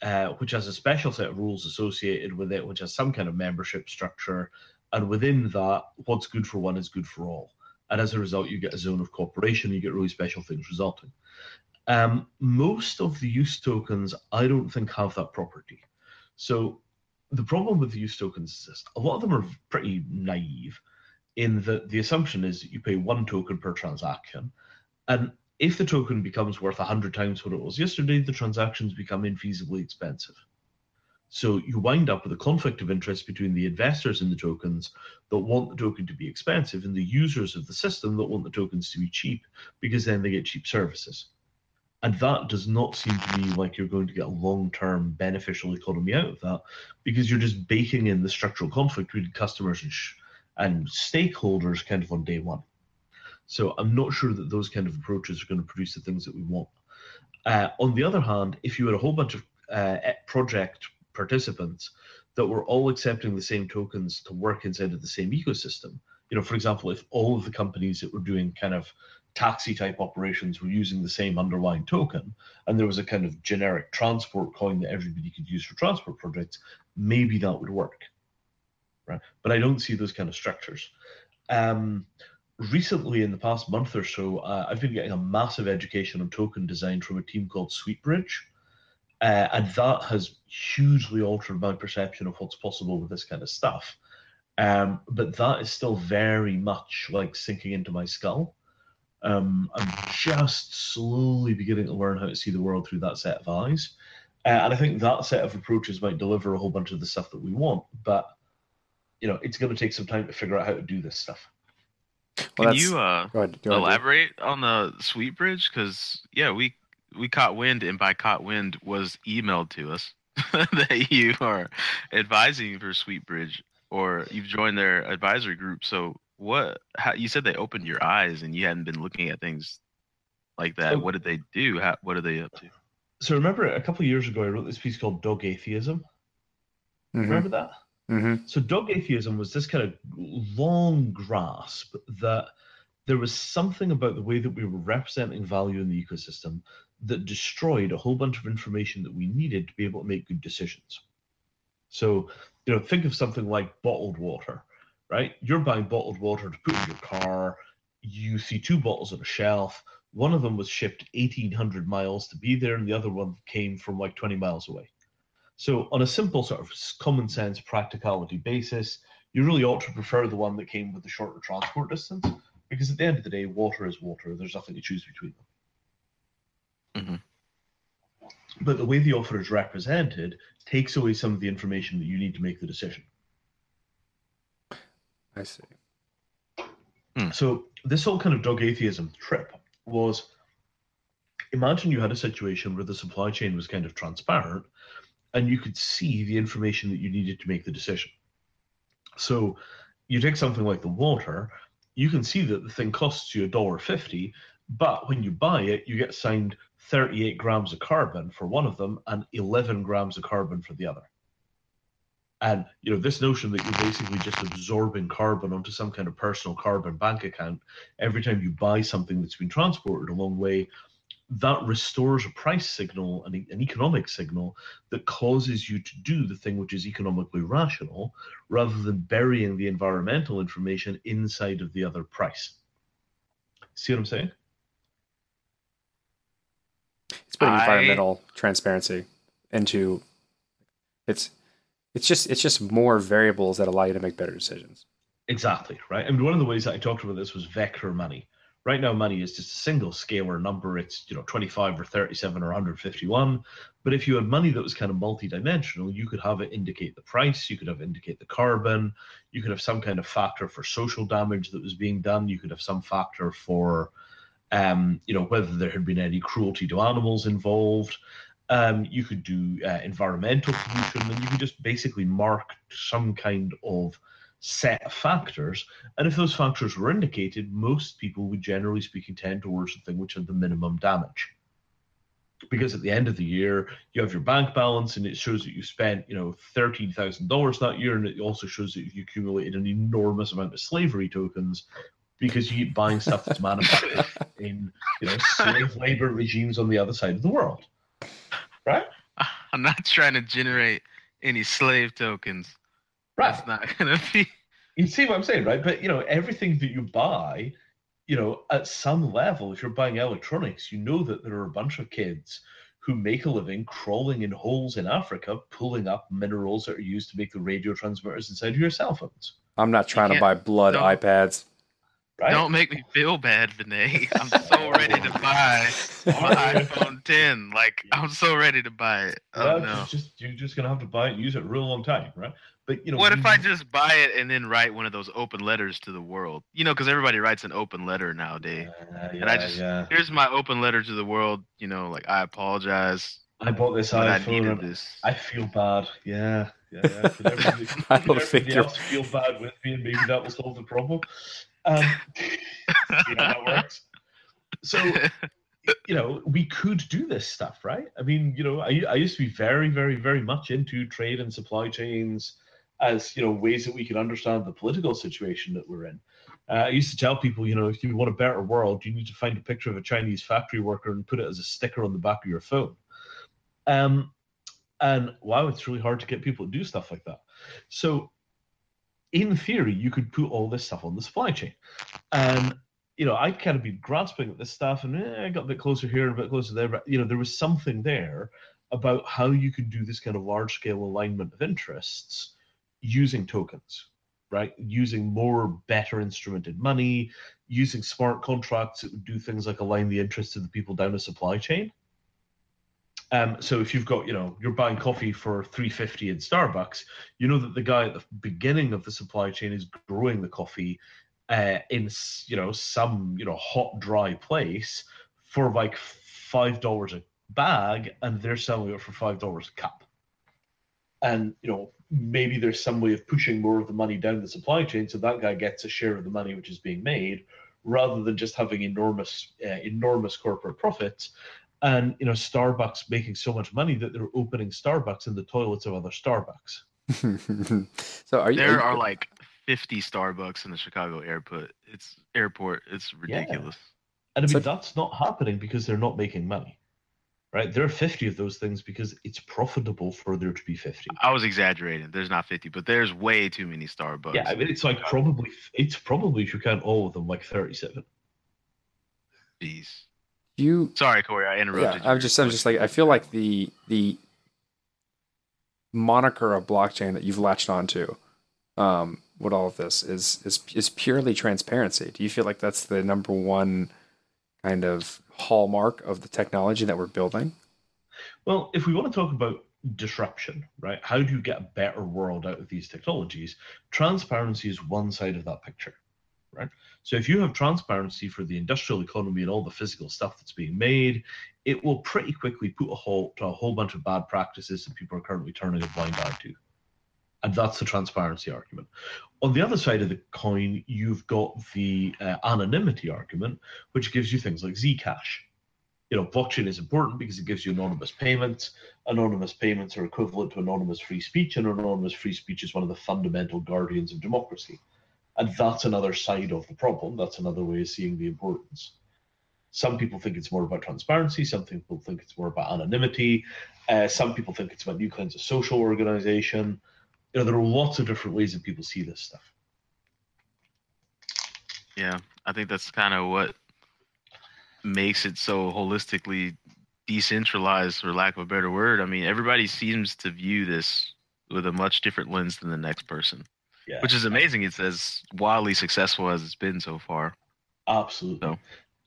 uh, which has a special set of rules associated with it, which has some kind of membership structure. And within that, what's good for one is good for all. And as a result, you get a zone of cooperation, you get really special things resulting. Um, most of the use tokens, I don't think, have that property. So the problem with use tokens is this a lot of them are pretty naive in that the assumption is you pay one token per transaction. And if the token becomes worth 100 times what it was yesterday, the transactions become infeasibly expensive. So you wind up with a conflict of interest between the investors in the tokens that want the token to be expensive and the users of the system that want the tokens to be cheap because then they get cheap services. And that does not seem to me like you're going to get a long term beneficial economy out of that because you're just baking in the structural conflict between customers and, sh- and stakeholders kind of on day one. So I'm not sure that those kind of approaches are going to produce the things that we want. Uh, on the other hand, if you had a whole bunch of uh, project participants that were all accepting the same tokens to work inside of the same ecosystem, you know, for example, if all of the companies that were doing kind of taxi type operations were using the same underlying token and there was a kind of generic transport coin that everybody could use for transport projects, maybe that would work. Right. But I don't see those kind of structures. Um, recently in the past month or so, uh, I've been getting a massive education on token design from a team called Sweetbridge. Uh, and that has hugely altered my perception of what's possible with this kind of stuff. Um, but that is still very much like sinking into my skull. Um, I'm just slowly beginning to learn how to see the world through that set of eyes. Uh, and I think that set of approaches might deliver a whole bunch of the stuff that we want. But, you know, it's going to take some time to figure out how to do this stuff. Well, Can you uh, Go ahead. Go ahead. elaborate on the Sweetbridge? Because yeah, we we caught wind, and by caught wind was emailed to us that you are advising for Sweetbridge, or you've joined their advisory group. So what? How, you said they opened your eyes, and you hadn't been looking at things like that. So- what did they do? How, what are they up to? So remember a couple of years ago, I wrote this piece called Dog Atheism. Mhm, Remember that? mhm. So dog atheism was this kind of long grasp that there was something about the way that we were representing value in the ecosystem that destroyed a whole bunch of information that we needed to be able to make good decisions. So, you know, think of something like bottled water, right? You're buying bottled water to put in your car. You see two bottles on a shelf. One of them was shipped 1,800 miles to be there, and the other one came from like 20 miles away. So, on a simple sort of common sense practicality basis, you really ought to prefer the one that came with the shorter transport distance because at the end of the day, water is water. There's nothing to choose between them. Mhm. But the way the offer is represented takes away some of the information that you need to make the decision. I see. Hmm. So this whole kind of dog atheism trip was imagine you had a situation where the supply chain was kind of transparent and you could see the information that you needed to make the decision. So you take something like the water, you can see that the thing costs you a dollar fifty, but when you buy it, you get signed 38 grams of carbon for one of them and 11 grams of carbon for the other. And you know this notion that you're basically just absorbing carbon onto some kind of personal carbon bank account every time you buy something that's been transported a long way that restores a price signal, an, an economic signal that causes you to do the thing which is economically rational rather than burying the environmental information inside of the other price. See what I'm saying? It's putting I- environmental transparency into it's it's just it's just more variables that allow you to make better decisions. Exactly, right? I mean, one of the ways that I talked about this was vector money. Right now, money is just a single scalar number. It's you know 25 or 37 or 151. But if you had money that was kind of multidimensional, you could have it indicate the price. You could have it indicate the carbon. You could have some kind of factor for social damage that was being done. You could have some factor for, um, you know, whether there had been any cruelty to animals involved. Um, you could do uh, environmental pollution, and you could just basically mark some kind of set of factors. And if those factors were indicated, most people would generally speaking tend towards the thing which had the minimum damage. Because at the end of the year, you have your bank balance and it shows that you spent, you know, thirteen thousand dollars that year, and it also shows that you accumulated an enormous amount of slavery tokens because you keep buying stuff that's manufactured in, you know, slave labor regimes on the other side of the world. Right? I'm not trying to generate any slave tokens. Right. That's not gonna be. You see what I'm saying, right? But you know, everything that you buy, you know, at some level, if you're buying electronics, you know that there are a bunch of kids who make a living crawling in holes in Africa, pulling up minerals that are used to make the radio transmitters inside of your cell phones. I'm not trying to buy blood don't- iPads. Right? Don't make me feel bad, Vinay. I'm so ready to buy my iPhone 10. Like I'm so ready to buy it. Oh Yeah, no. it's just you're just gonna have to buy it and use it a real long time, right? But you know, What if I just buy it and then write one of those open letters to the world? You know, because everybody writes an open letter nowadays. Uh, and I just- yeah. Here's my open letter to the world. You know, like I apologize, I bought this but I needed and this. I feel bad. Yeah, yeah. yeah. Could everybody, I could don't everybody think you're- else feel bad with me, and maybe that will solve the problem. Um, you know that works. So you know, we could do this stuff, right? I mean, you know, I, I used to be very, very, very much into trade and supply chains as, you know, ways that we can understand the political situation that we're in. Uh, I used to tell people, you know, if you want a better world, you need to find a picture of a Chinese factory worker and put it as a sticker on the back of your phone. Um, and wow, it's really hard to get people to do stuff like that. So, in theory, you could put all this stuff on the supply chain. And you know, I'd kind of been grasping at this stuff and eh, I got a bit closer here and a bit closer there. But, you know, there was something there about how you could do this kind of large scale alignment of interests using tokens, right? Using more better instrumented money, using smart contracts that would do things like align the interests of the people down the supply chain. Um, so if you've got, you know, you're buying coffee for 350 in Starbucks, you know that the guy at the beginning of the supply chain is growing the coffee uh, in you know some you know hot dry place for like five dollars a bag, and they're selling it for five dollars a cup. And you know maybe there's some way of pushing more of the money down the supply chain, so that guy gets a share of the money which is being made, rather than just having enormous uh, enormous corporate profits. And you know Starbucks making so much money that they're opening Starbucks in the toilets of other Starbucks. so are you? There are are like 50 Starbucks in the Chicago airport. It's airport. It's ridiculous. And I mean, So- that's not happening because they're not making money, right? There are 50 of those things because it's profitable for there to be 50. I was exaggerating. There's not 50, but there's way too many Starbucks. Yeah, I mean, it's like probably, it's probably, if you count all of them, like 37. Jeez. You Sorry, Corey. I yeah, interrupted you. I'm just I'm just like I feel like the the moniker of blockchain that you've latched onto um, with all of this is is is purely transparency. Do you feel like that's the number one kind of hallmark of the technology that we're building? Well, if we want to talk about disruption, right? How do you get a better world out of these technologies? Transparency is one side of that picture, right? So if you have transparency for the industrial economy and all the physical stuff that's being made, it will pretty quickly put a halt to a whole bunch of bad practices that people are currently turning a blind eye to. And that's the transparency argument. On the other side of the coin, you've got the uh, anonymity argument, which gives you things like Zcash. You know, blockchain is important because it gives you anonymous payments. Anonymous payments are equivalent to anonymous free speech, and anonymous free speech is one of the fundamental guardians of democracy. And that's another side of the problem. That's another way of seeing the importance. Some people think it's more about transparency. Some people think it's more about anonymity. Uh, some people think it's about new kinds of social organization. You know, there are lots of different ways that people see this stuff. Yeah, I think that's kind of what makes it so holistically decentralized, for lack of a better word. I mean, everybody seems to view this with a much different lens than the next person, Yeah, which is amazing. It's as wildly successful as it's been so far. absolutely. So-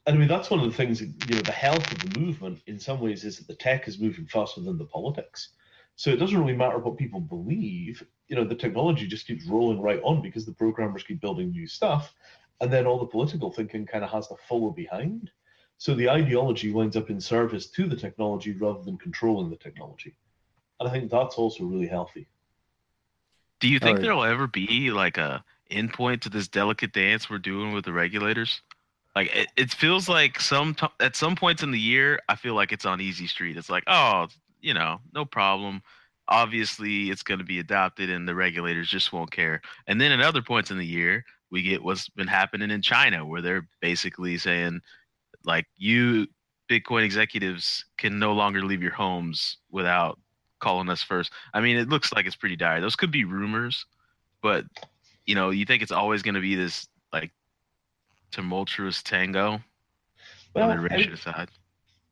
And I mean, that's one of the things, you know, the health of the movement, in some ways, is that the tech is moving faster than the politics. So it doesn't really matter what people believe. You know, the technology just keeps rolling right on because the programmers keep building new stuff, and then all the political thinking kind of has to follow behind. So the ideology winds up in service to the technology rather than controlling the technology. And I think that's also really healthy. Do you think Oh, yeah. there'll ever be like a endpoint to this delicate dance we're doing with the regulators? Like it, it feels like some t- at some points in the year, I feel like it's on easy street. It's like, oh, you know, no problem. Obviously, it's going to be adopted, and the regulators just won't care. And then at other points in the year, we get what's been happening in China, where they're basically saying, like, you Bitcoin executives can no longer leave your homes without calling us first. I mean, it looks like it's pretty dire. Those could be rumors, but you know, you think it's always going to be this like tumultuous tango Well, on the ratio side.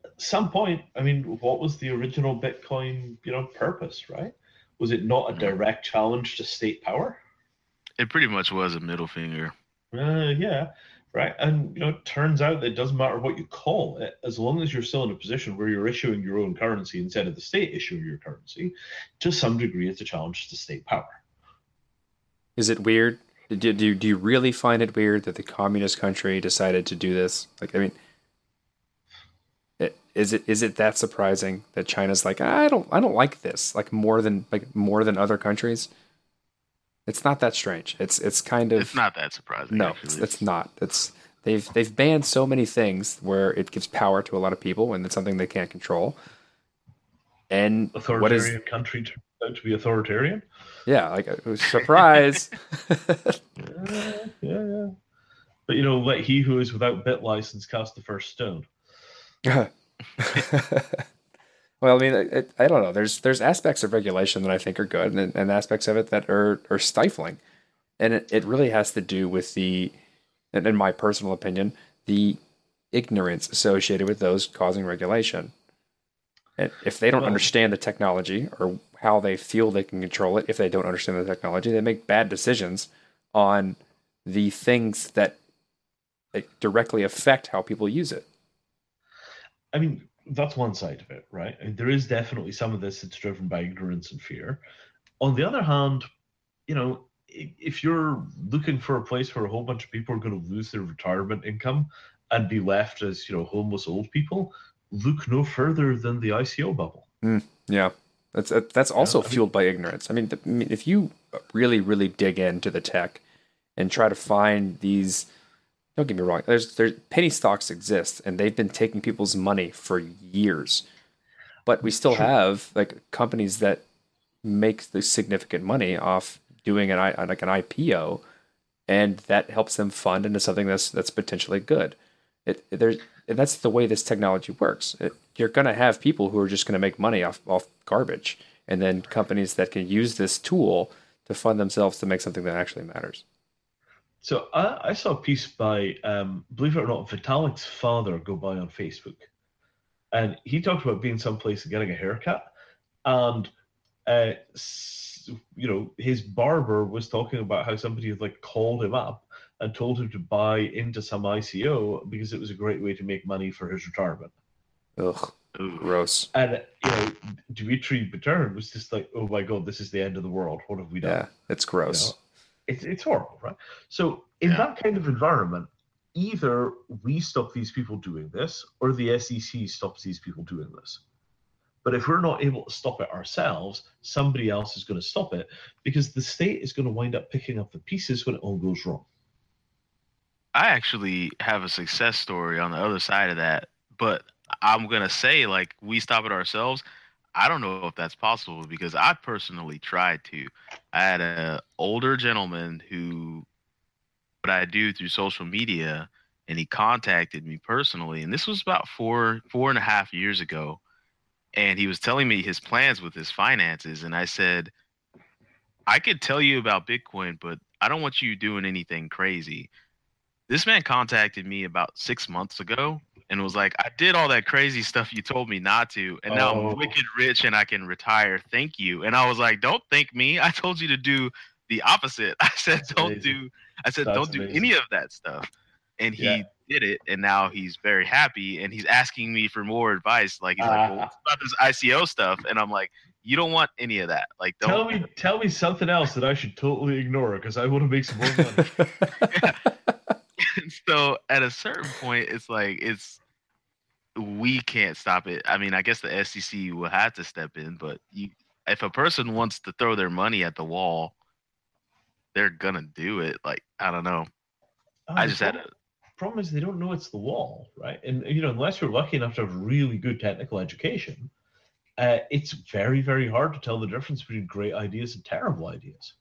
at some point, I mean, what was the original Bitcoin, you know, purpose, right? Was it not a Mhm. direct challenge to state power? It pretty much was a middle finger. Uh, yeah, right. And you know, it turns out that it doesn't matter what you call it, as long as you're still in a position where you're issuing your own currency instead of the state issuing your currency, to some degree, it's a challenge to state power. Is it weird? Do, do, do you really find it weird that the communist country decided to do this? Like, I mean, it, is it is it that surprising that China's like, I don't I don't like this like more than like more than other countries? It's not that strange. It's it's kind of It's not that surprising. no, it's, it's not. It's they've they've banned so many things where it gives power to a lot of people and it's something they can't control. And what Authoritarian is country turned out to be authoritarian. yeah, like a surprise. Yeah, yeah, yeah. But you know, let he who is without BitLicense cast the first stone. well, I mean, it, I don't know. There's there's aspects of regulation that I think are good, and, and aspects of it that are are stifling, and it, it really has to do with the, in in my personal opinion, the ignorance associated with those causing regulation. And if they don't Well- understand the technology or how they feel they can control it, if they don't understand the technology, they make bad decisions on the things that directly affect how people use it. I mean, that's one side of it, right? There is definitely some of this that's driven by ignorance and fear. On the other hand, you know, if you're looking for a place where a whole bunch of people are going to lose their retirement income and be left as, you know, homeless old people, look no further than the ICO bubble. Mm, yeah, that's that's also mean- fueled by ignorance. I mean, the, I mean, if you really, really dig into the tech and try to find these, don't get me wrong. There's there's penny stocks exist, and they've been taking people's money for years, but we still Sure. have like companies that make the significant money off doing an I like an IPO, and that helps them fund into something that's that's potentially good. It, there's and that's the way this technology works. It, you're going to have people who are just going to make money off off garbage, and then companies that can use this tool to fund themselves to make something that actually matters. So I, I saw a piece by, um, believe it or not, Vitalik's father go by on Facebook, and he talked about being someplace and getting a haircut, and uh, you know his barber was talking about how somebody had like called him up and told him to buy into some ICO because it was a great way to make money for his retirement. Ugh, gross. And you know, Dmitry Buterin was just like, "Oh my god, this is the end of the world. What have we done?" Yeah, it's gross. It's it's horrible, right? So in Yeah. that kind of environment, either we stop these people doing this, or the SEC stops these people doing this. But if we're not able to stop it ourselves, somebody else is going to stop it because the state is going to wind up picking up the pieces when it all goes wrong. I actually have a success story on the other side of that, but I'm gonna say like we stop it ourselves. I don't know if that's possible because I personally tried to. I had an older gentleman who, what I do through social media, and he contacted me personally, and this was about four four and a half years ago, and he was telling me his plans with his finances, and I said, I could tell you about Bitcoin, but I don't want you doing anything crazy. This man contacted me about six months ago and was like, I did all that crazy stuff you told me not to, and now Oh. I'm wicked rich and I can retire. Thank you. And I was like, Don't thank me. I told you to do the opposite. I said, That's Don't amazing. do I said, That's Don't do amazing. any of that stuff. And he Yeah. did it, and now he's very happy and he's asking me for more advice. Like he's like, Well, Ah. about this ICO stuff? And I'm like, You don't want any of that. Like don't Tell me, tell me something else that I should totally ignore because I want to make some more money. so at a certain point it's like it's we can't stop it i mean i guess the sec will have to step in but you if a person wants to throw their money at the wall they're gonna do it like i don't know i Oh, just had a problem is they don't know it's the wall, right? And you know, unless you're lucky enough to have really good technical education, uh, it's very, very hard to tell the difference between great ideas and terrible ideas.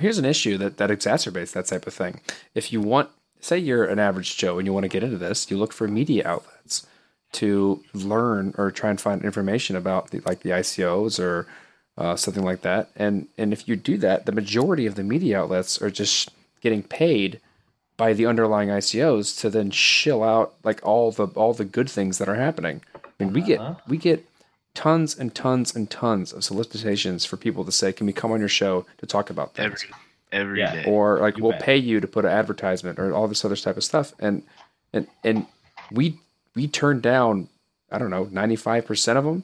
Here's an issue that, that exacerbates that type of thing. If you want, say you're an average Joe and you want to get into this, you look for media outlets to learn or try and find information about the, like the ICOs or uh, something like that. And and if you do that, the majority of the media outlets are just getting paid by the underlying ICOs to then shill out like all the all the good things that are happening. I mean, we get Uh-huh. we get tons and tons and tons of solicitations for people to say, "Can we come on your show to talk about things?" every every day. Yeah. or like You we'll bet. pay you to put an advertisement or all this other type of stuff and and and we we turned down i don't know 95% of them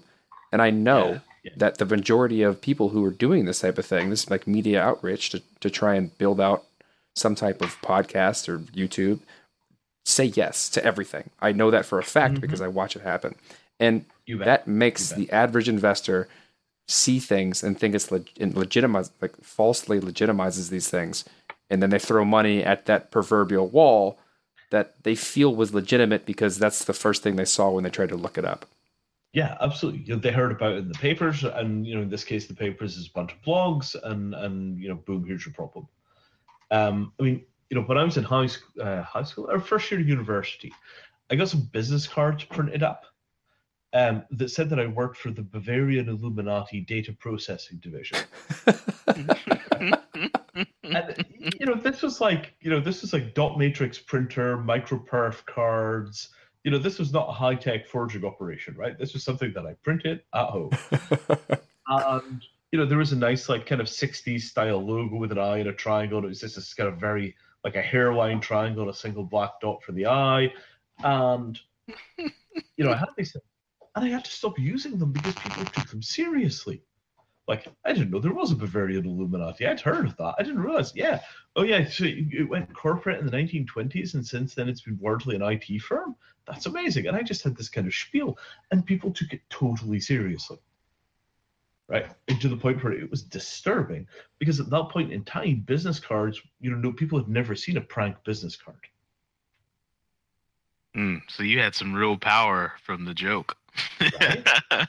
and i know Yeah, yeah. that the majority of people who are doing this type of thing this is like media outreach to, to try and build out some type of podcast or youtube say yes to everything i know that for a fact Mhm. because i watch it happen and that makes the average investor see things and think it's leg- and legitimize like falsely legitimizes these things. And then they throw money at that proverbial wall that they feel was legitimate because that's the first thing they saw when they tried to look it up. Yeah, absolutely. You know, they heard about it in the papers, and you know, in this case, the papers is a bunch of blogs, and and you know, boom, here's your problem. Um, I mean, you know, when I was in high school, uh, high school or first year of university, I got some business cards printed up, um, that said that I worked for the Bavarian Illuminati Data Processing Division. and you know this was like you know this was like dot matrix printer microperf cards. You know this was not a high-tech forging operation right? This was something that i printed at home. And you know there was a nice like kind of 60s style logo with an eye and a triangle. It was just this kind of very like a hairline triangle and a single black dot for the eye. And you know i had these and i had to stop using them because people took them seriously like I didn't know there was a Bavarian Illuminati. I'd heard of that. I didn't realize. Yeah. Oh yeah. So it went corporate in the 1920s, and since then it's been largely an IT firm. That's amazing. And I just had this kind of spiel, and people took it totally seriously. Right, and to the point where it was disturbing because at that point in time, business cards, you know, people had never seen a prank business card. Mm, so you had some real power from the joke Right.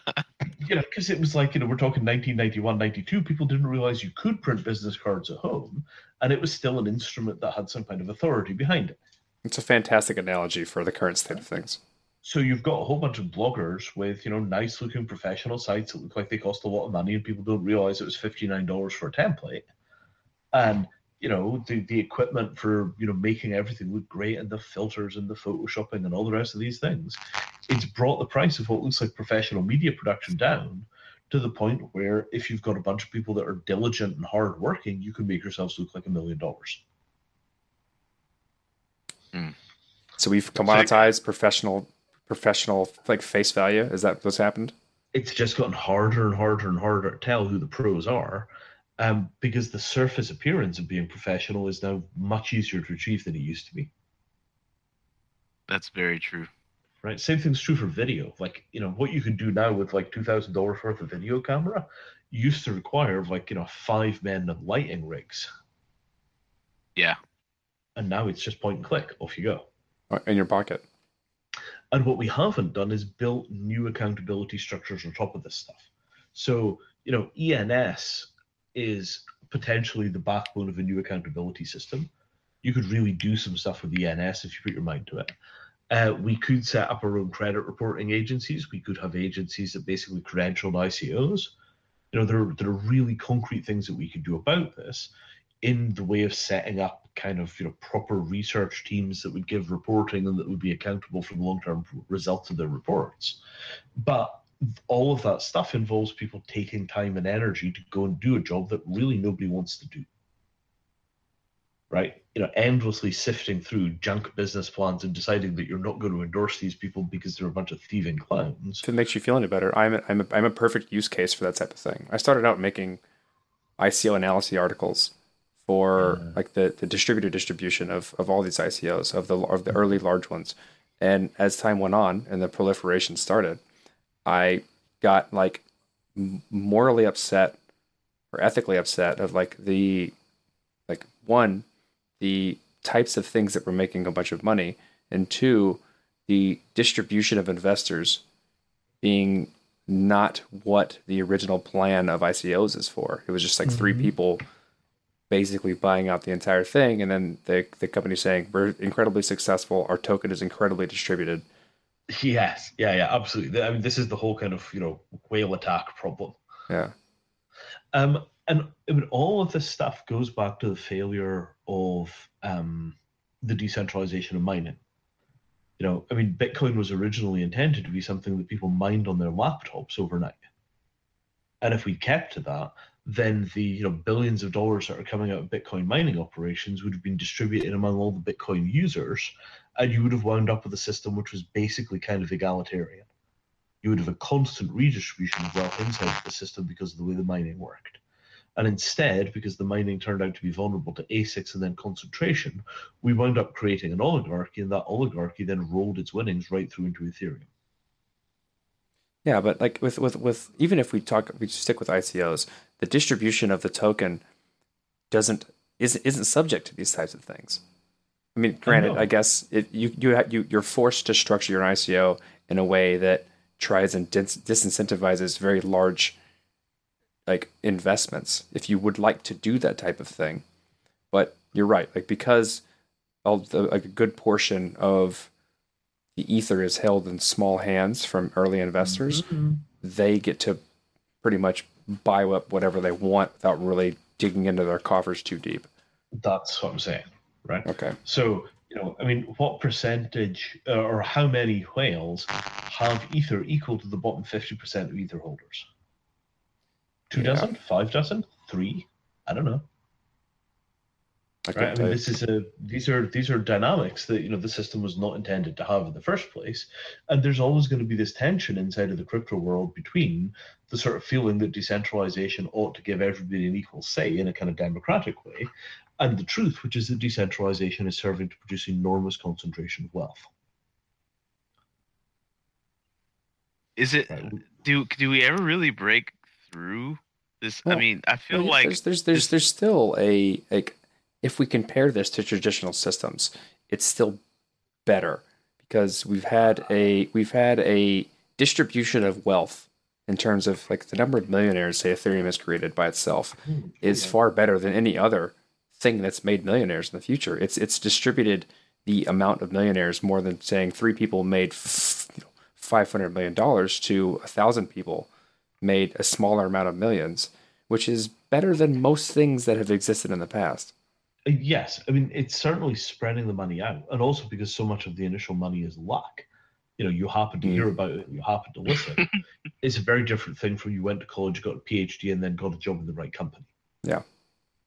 you know, because it was like, you know, we're talking 1991, 92, people didn't realize you could print business cards at home, and it was still an instrument that had some kind of authority behind it. it's a fantastic analogy for the current state of things So you've got a whole bunch of bloggers with, you know, nice looking professional sites that look like they cost a lot of money, and people don't realize it was $59 for a template. And, you know, the, the equipment for, you know, making everything look great and the filters and the photoshopping and all the rest of these things, it's brought the price of what looks like professional media production down to the point where if you've got a bunch of people that are diligent and hardworking, you can make yourselves look like a million dollars. so we've commoditized professional professional like face value is that what's happened it's just gotten harder and harder and harder to tell who the pros are um, because the surface appearance of being professional is now much easier to achieve than it used to be That's very true. Right same thing's true for video like you know what you can do now with like $2000 worth of video camera used to require like you know five men and lighting rigs Yeah. and now it's just point and click off you go Uh, in your pocket And what we haven't done is built new accountability structures on top of this stuff. So, you know, ENS is potentially the backbone of a new accountability system. You could really do some stuff with ENS if you put your mind to it. Uh, we could set up our own credit reporting agencies. We could have agencies that basically credentialed ICOs. You know, there, there are really concrete things that we could do about this in the way of setting up kind of you know proper research teams that would give reporting and that would be accountable for the long-term results of their reports. But all of that stuff involves people taking time and energy to go and do a job that really nobody wants to do right? You know, endlessly sifting through junk business plans and deciding that you're not going to endorse these people because they're a bunch of thieving clowns. If it makes you feel any better, I'm a, I'm a, I'm a perfect use case for that type of thing. I started out making ICO analysis articles for yeah. like the, the distributor distribution of, of all these ICOs of the of the early large ones, and as time went on and the proliferation started, I got like morally upset or ethically upset of like the like one the types of things that were making a bunch of money, and two, the distribution of investors being not what the original plan of ICOs is for. It was just like mm-hmm. three people basically buying out the entire thing, and then the the company saying we're incredibly successful, our token is incredibly distributed. Yes, yeah, yeah, absolutely. I mean, this is the whole kind of you know whale attack problem. Yeah. Um, and I mean, all of this stuff goes back to the failure of um, the decentralization of mining. You know, I mean, Bitcoin was originally intended to be something that people mined on their laptops overnight. And if we kept to that, then the you know billions of dollars that are coming out of Bitcoin mining operations would have been distributed among all the Bitcoin users, and you would have wound up with a system which was basically kind of egalitarian. You would have a constant redistribution of wealth inside the system because of the way the mining worked. And instead, because the mining turned out to be vulnerable to ASICs and then concentration, we wound up creating an oligarchy, and that oligarchy then rolled its winnings right through into Ethereum. Yeah, but like with with with even if we talk, we stick with ICOs, the distribution of the token doesn't isn't isn't subject to these types of things. I mean, granted, I, I guess it, you you you you're forced to structure your ICO in a way that tries and dis- disincentivizes very large like investments if you would like to do that type of thing. But you're right, like because the, like a good portion of the ether is held in small hands from early investors, mm-hmm. they get to pretty much buy up whatever they want without really digging into their coffers too deep. That's what I'm saying, right? Okay. So you know, I mean, what percentage uh, or how many whales have ether equal to the bottom 50% of ether holders? Two yeah. dozen? Five dozen? Three? I don't know. I right? I mean, this is a these are these are dynamics that you know the system was not intended to have in the first place, and there's always going to be this tension inside of the crypto world between the sort of feeling that decentralization ought to give everybody an equal say in a kind of democratic way, and the truth, which is that decentralization is serving to produce enormous concentration of wealth. Is it? Do do we ever really break through this. Well, I mean, I feel like there's there's there's, there's still a like if we compare this to traditional systems, it's still better because we've had a we've had a distribution of wealth in terms of like the number of millionaires say Ethereum has created by itself mm, is yeah. far better than any other thing that's made millionaires in the future. It's it's distributed the amount of millionaires more than saying three people made f- you know, five hundred million dollars to a thousand people made a smaller amount of millions, which is better than most things that have existed in the past. Yes, I mean it's certainly spreading the money out, and also because so much of the initial money is luck. You know, you happen to mm. hear about it, you happen to listen. it's a very different thing from you went to college, got a PhD, and then got a job in the right company. Yeah,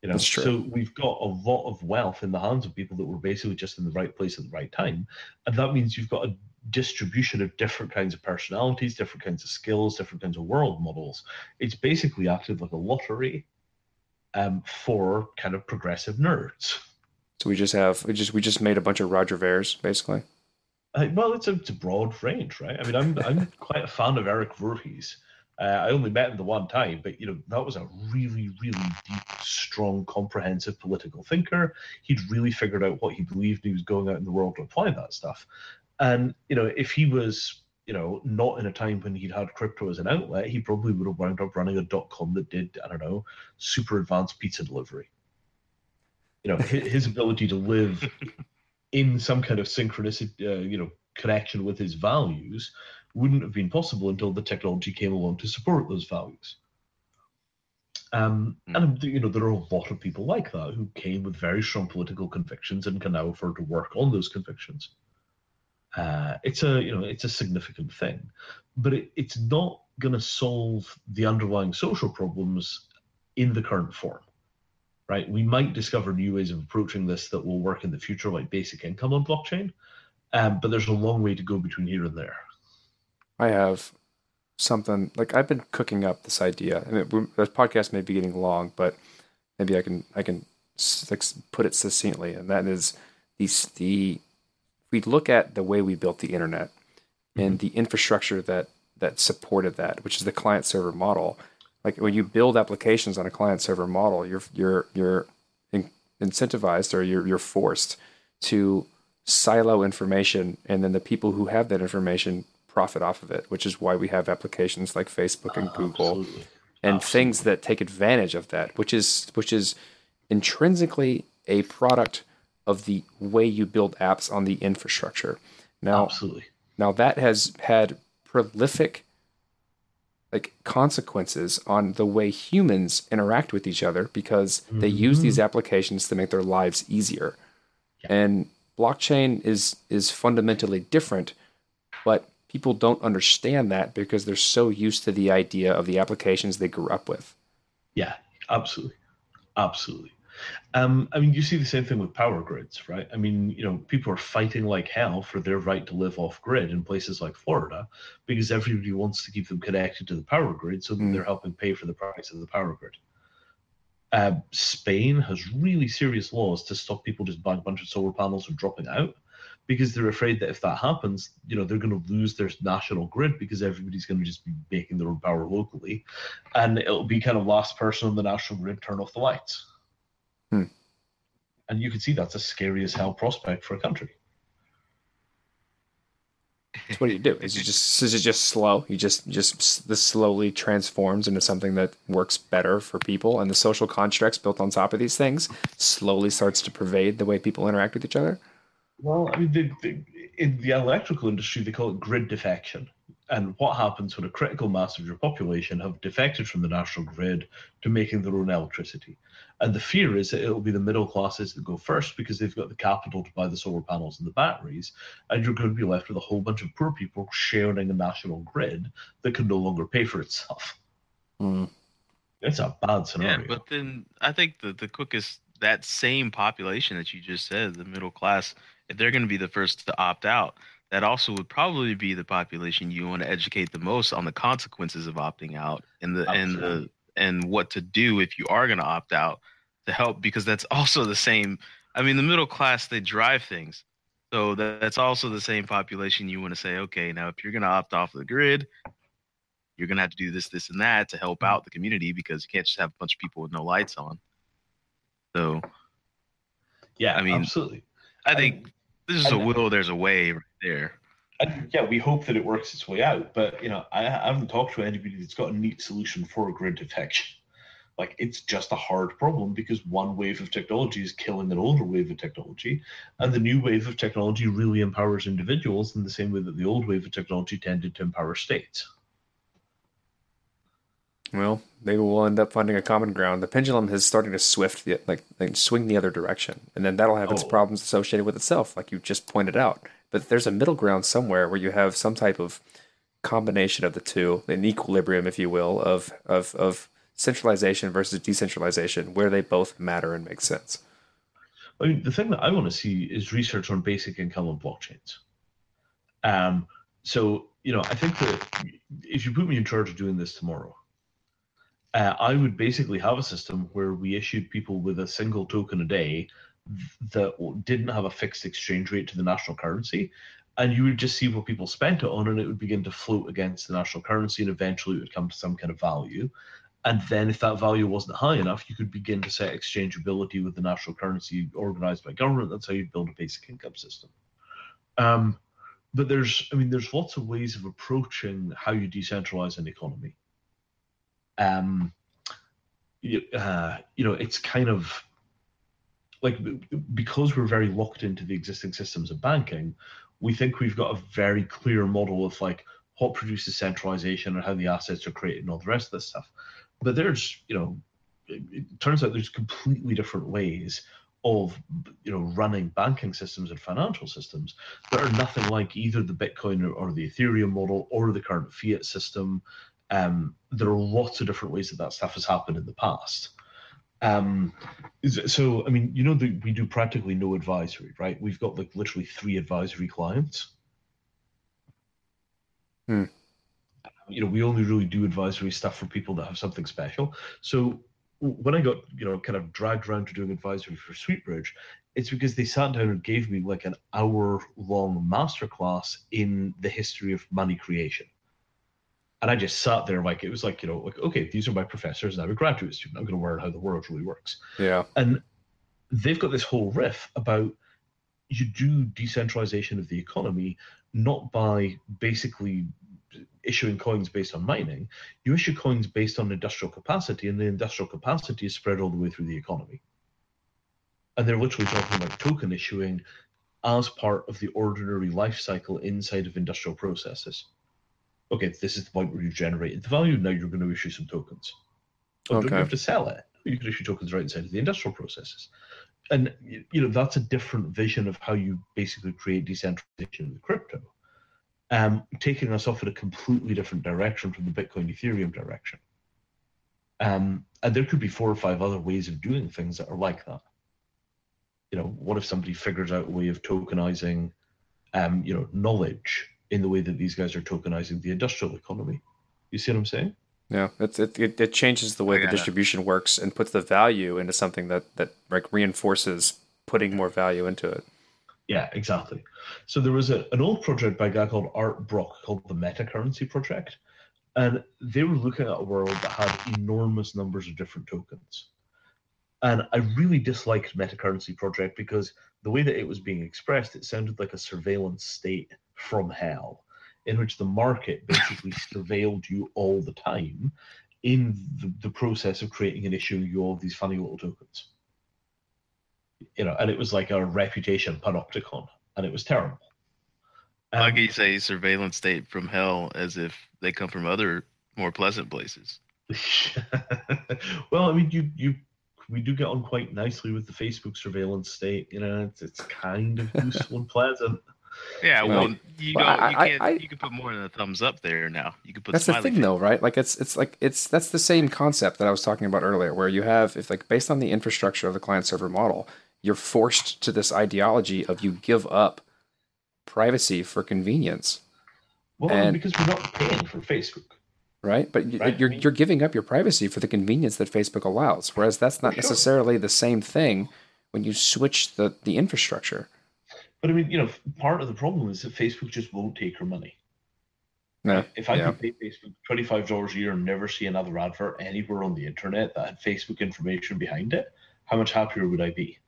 you know. So we've got a lot of wealth in the hands of people that were basically just in the right place at the right time, and that means you've got a distribution of different kinds of personalities, different kinds of skills, different kinds of world models. It's basically acted like a lottery um, for kind of progressive nerds. So we just have we just we just made a bunch of Roger Vers, basically. Uh, well, it's a, it's a broad range, right? I mean, I'm I'm quite a fan of Eric Voorhees. Uh, I only met him the one time, but you know that was a really, really deep, strong, comprehensive political thinker. He'd really figured out what he believed. He was going out in the world to apply that stuff. And you know, if he was you know not in a time when he'd had crypto as an outlet, he probably would have wound up running a dot com that did I don't know super advanced pizza delivery. You know, his, ability to live in some kind of synchronicity, uh, you know, connection with his values wouldn't have been possible until the technology came along to support those values. Um, Hmm. and you know there are a lot of people like that who came with very strong political convictions and can now afford to work on those convictions. Uh, it's a you know it's a significant thing, but it, it's not going to solve the underlying social problems in the current form. Right? We might discover new ways of approaching this that will work in the future, like basic income on blockchain, um, but there's a long way to go between here and there. I have something like I've been cooking up this idea, and it, this podcast may be getting long, but maybe I can I can put it succinctly, and that is these the we look at the way we built the internet and mm-hmm. the infrastructure that that supported that, which is the client server model. Like when you build applications on a client server model, you're you're you're in, incentivized or you're you're forced to silo information, and then the people who have that information profit off of it, which is why we have applications like Facebook and oh, Google Absolutely. and things that take advantage of that, which is which is intrinsically a product of the way you build apps on the infrastructure. Now, Absolutely. now that has had prolific like consequences on the way humans interact with each other because they use mm-hmm. these applications to make their lives easier. And blockchain is is fundamentally different, but people don't understand that because they're so used to the idea of the applications they grew up with. Yeah, absolutely, absolutely. Um, I mean, you see the same thing with power grids, right? I mean, you know, people are fighting like hell for their right to live off grid in places like Florida because everybody wants to keep them connected to the power grid so that Mm. they're helping pay for the price of the power grid. Uh, Spain has really serious laws to stop people just buying a bunch of solar panels and dropping out because they're afraid that if that happens, you know, they're going to lose their national grid because everybody's going to just be making their own power locally, and it'll be kind of last person on the national grid turn off the lights. Hmm. And you can see that's a scary as hell prospect for a country. So what do you do? Is it just is it just slow? You just just this slowly transforms into something that works better for people, and the social constructs built on top of these things slowly starts to pervade the way people interact with each other. Well, I mean, the, the, in the electrical industry, they call it grid defection. And what happens when a critical mass of your population have defected from the national grid to making their own electricity? And the fear is that it'll be the middle classes that go first because they've got the capital to buy the solar panels and the batteries. And you're going to be left with a whole bunch of poor people sharing a national grid that can no longer pay for itself. Hmm. It's a bad scenario. Yeah, but then I think the the quickest that same population that you just said, the middle class, if they're going to be the first to opt out, that also would probably be the population you want to educate the most on the consequences of opting out and the and the Absolutely. And what to do if you are going to opt out to help because that's also the same. I mean, the middle class they drive things, so that's also the same population you want to say, okay, now if you're going to opt off the grid, you're going to have to do this, this, and that to help out the community because you can't just have a bunch of people with no lights on. So yeah, I mean, absolutely. I think there's a and- will, there's a way right there. And yeah, we hope that it works its way out. But you know, I, I haven't talked to anybody that's got a neat solution for grid defection. Like it's just a hard problem because one wave of technology is killing an older wave of technology, and the new wave of technology really empowers individuals in the same way that the old wave of technology tended to empower states. Well, maybe we'll end up finding a common ground. The pendulum is starting to swift, the, like, like swing the other direction, and then that'll have its Oh. problems associated with itself, like you just pointed out. But there's a middle ground somewhere where you have some type of combination of the two, an equilibrium, if you will, of of of centralization versus decentralization, where they both matter and make sense. I mean, the thing that I want to see is research on basic income on blockchains. Um, so you know, I think that if you put me in charge of doing this tomorrow, uh, I would basically have a system where we issued people with a single token a day that didn't have a fixed exchange rate to the national currency, and you would just see what people spent it on, and it would begin to float against the national currency, and eventually it would come to some kind of value. And then, if that value wasn't high enough, you could begin to set exchangeability with the national currency organized by government. That's how you build a basic income system. Um, but there's, I mean, there's lots of ways of approaching how you decentralize an economy. Um, you, uh, you know, it's kind of like because we're very locked into the existing systems of banking, we think we've got a very clear model of like what produces centralization and how the assets are created and all the rest of this stuff. But there's, you know, it, turns out there's completely different ways of you know running banking systems and financial systems that are nothing like either the Bitcoin or, or the Ethereum model or the current fiat system. Um, there are lots of different ways that that stuff has happened in the past. Um, so I mean, you know, that we do practically no advisory, right? We've got like literally three advisory clients. Hmm. You know, we only really do advisory stuff for people that have something special. So when I got, you know, kind of dragged around to doing advisory for Sweetbridge, it's because they sat down and gave me like an hour long masterclass in the history of money creation. And I just sat there like it was like, you know, like, okay, these are my professors, and I'm a graduate student. I'm going to learn how the world really works. Yeah. And they've got this whole riff about you do decentralization of the economy not by basically issuing coins based on mining. You issue coins based on industrial capacity, and the industrial capacity is spread all the way through the economy. And they're literally talking about token issuing as part of the ordinary life cycle inside of industrial processes. Okay, this is the point where you've generated the value. Now you're going to issue some tokens. Oh, don't you have to sell it? You can issue tokens right inside of the industrial processes. And you know that's a different vision of how you basically create decentralization with crypto, um, taking us off in a completely different direction from the Bitcoin Ethereum direction. Um, and there could be four or five other ways of doing things that are like that. You know, what if somebody figures out a way of tokenizing, um, you know, knowledge in the way that these guys are tokenizing the industrial economy? You see what I'm saying? Yeah, it's, it, it it changes the way the gotta- distribution works and puts the value into something that that like reinforces putting more value into it. Yeah, exactly. So there was a, an old project by a guy called Art Brock called the Meta Currency Project, and they were looking at a world that had enormous numbers of different tokens. And I really disliked Meta Currency Project because the way that it was being expressed, it sounded like a surveillance state from hell, in which the market basically surveilled you all the time in the, the process of creating and issuing you all these funny little tokens you know, and it was like a reputation panopticon, and it was terrible. How Um, can you say surveillance state from hell as if they come from other more pleasant places? well, I mean, you you we do get on quite nicely with the Facebook surveillance state. You know, it's, it's kind of useful and pleasant. Yeah, Well, well, you well, know, I- you I- can't. I- you can put more than a thumbs up there now. You can put. That's the thing, face. though, right? Like it's it's like it's that's the same concept that I was talking about earlier, where you have if like based on the infrastructure of the client server model, you're forced to this ideology of you give up privacy for convenience, Well, And- because we're not paying for Facebook. Right? But Right. you're you're giving up your privacy for the convenience that Facebook allows, whereas that's not sure. necessarily the same thing when you switch the the infrastructure. But I mean, you know, part of the problem is that Facebook just won't take your money. No, If I yeah. could pay Facebook twenty five dollars a year and never see another advert anywhere on the internet that had Facebook information behind it, how much happier would I be?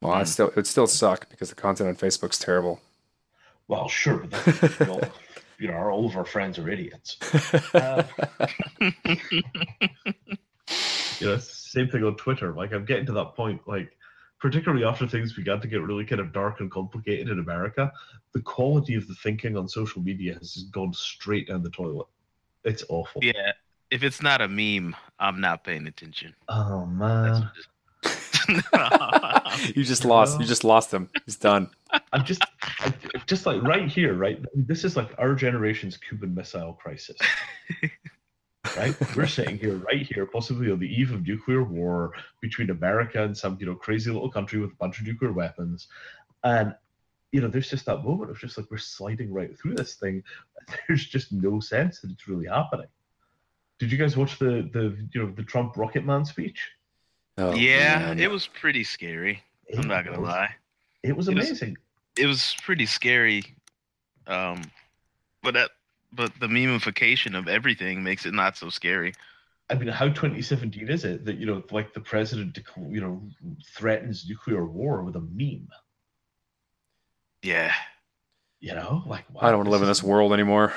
Well, it um, still it would still suck because the content on Facebook's terrible. Well, sure, but that's, you know, you know, all of our friends are idiots. Uh, you know, same thing on Twitter. Like, I'm getting to that point, like, particularly after things began to get really kind of dark and complicated in America, the quality of the thinking on social media has just gone straight down the toilet. It's awful. Yeah, if it's not a meme, I'm not paying attention. Oh That's man, just- you just lost. You just lost him. He's done. I'm just, I, just like right here, right. This is like our generation's Cuban Missile Crisis. right? We're sitting here, right here, possibly on the eve of nuclear war between America and some, you know, crazy little country with a bunch of nuclear weapons, and you know, there's just that moment of just like we're sliding right through this thing. There's just no sense that it's really happening. Did you guys watch the the you know the Trump Rocket Man speech? Oh, yeah, man. it was pretty scary. I'm not gonna was- lie. It was It was- amazing. It was pretty scary. Um, but that, but the memeification of everything makes it not so scary. I mean, how 2017 is it that you know, like the president, you know, threatens nuclear war with a meme? Yeah. You know, like I don't want to live in this world anymore.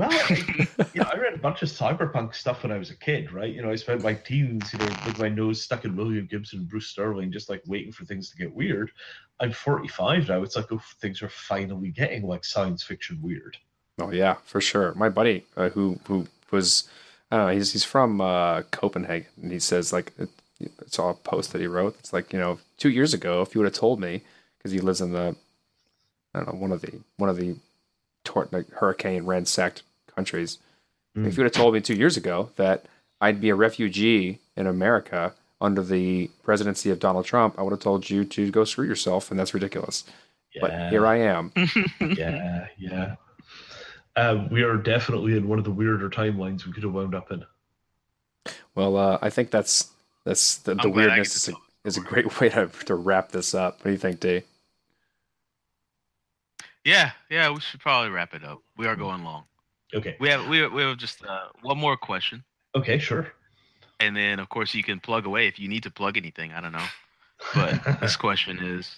Well, I, you know, I read a bunch of cyberpunk stuff when I was a kid, right? You know, I spent my teens, you know, with my nose stuck in William Gibson and Bruce Sterling, just like waiting for things to get weird. I'm 45 now. It's like, oh, things are finally getting like science fiction weird. Oh yeah, for sure. My buddy uh, who who was I don't know, he's he's from uh, Copenhagen, and he says like it, it's all a post that he wrote. It's like you know, two years ago, if you would have told me, because he lives in the I don't know one of the one of the tor- like hurricane ransacked countries. Mm. If you would have told me two years ago that I'd be a refugee in America under the presidency of Donald Trump, I would have told you to go screw yourself, and that's ridiculous. Yeah, But here I am. yeah, yeah. Uh, we are definitely in one of the weirder timelines we could have wound up in. Well, uh, I think that's that's the, the I'm glad I get weirdness is a, is a great way to, to wrap this up. What do you think, D? Yeah, yeah, we should probably wrap it up. We are going long. Okay. We have we have, we have just uh, one more question, Okay, sure. and then of course you can plug away if you need to plug anything. I don't know, but this question is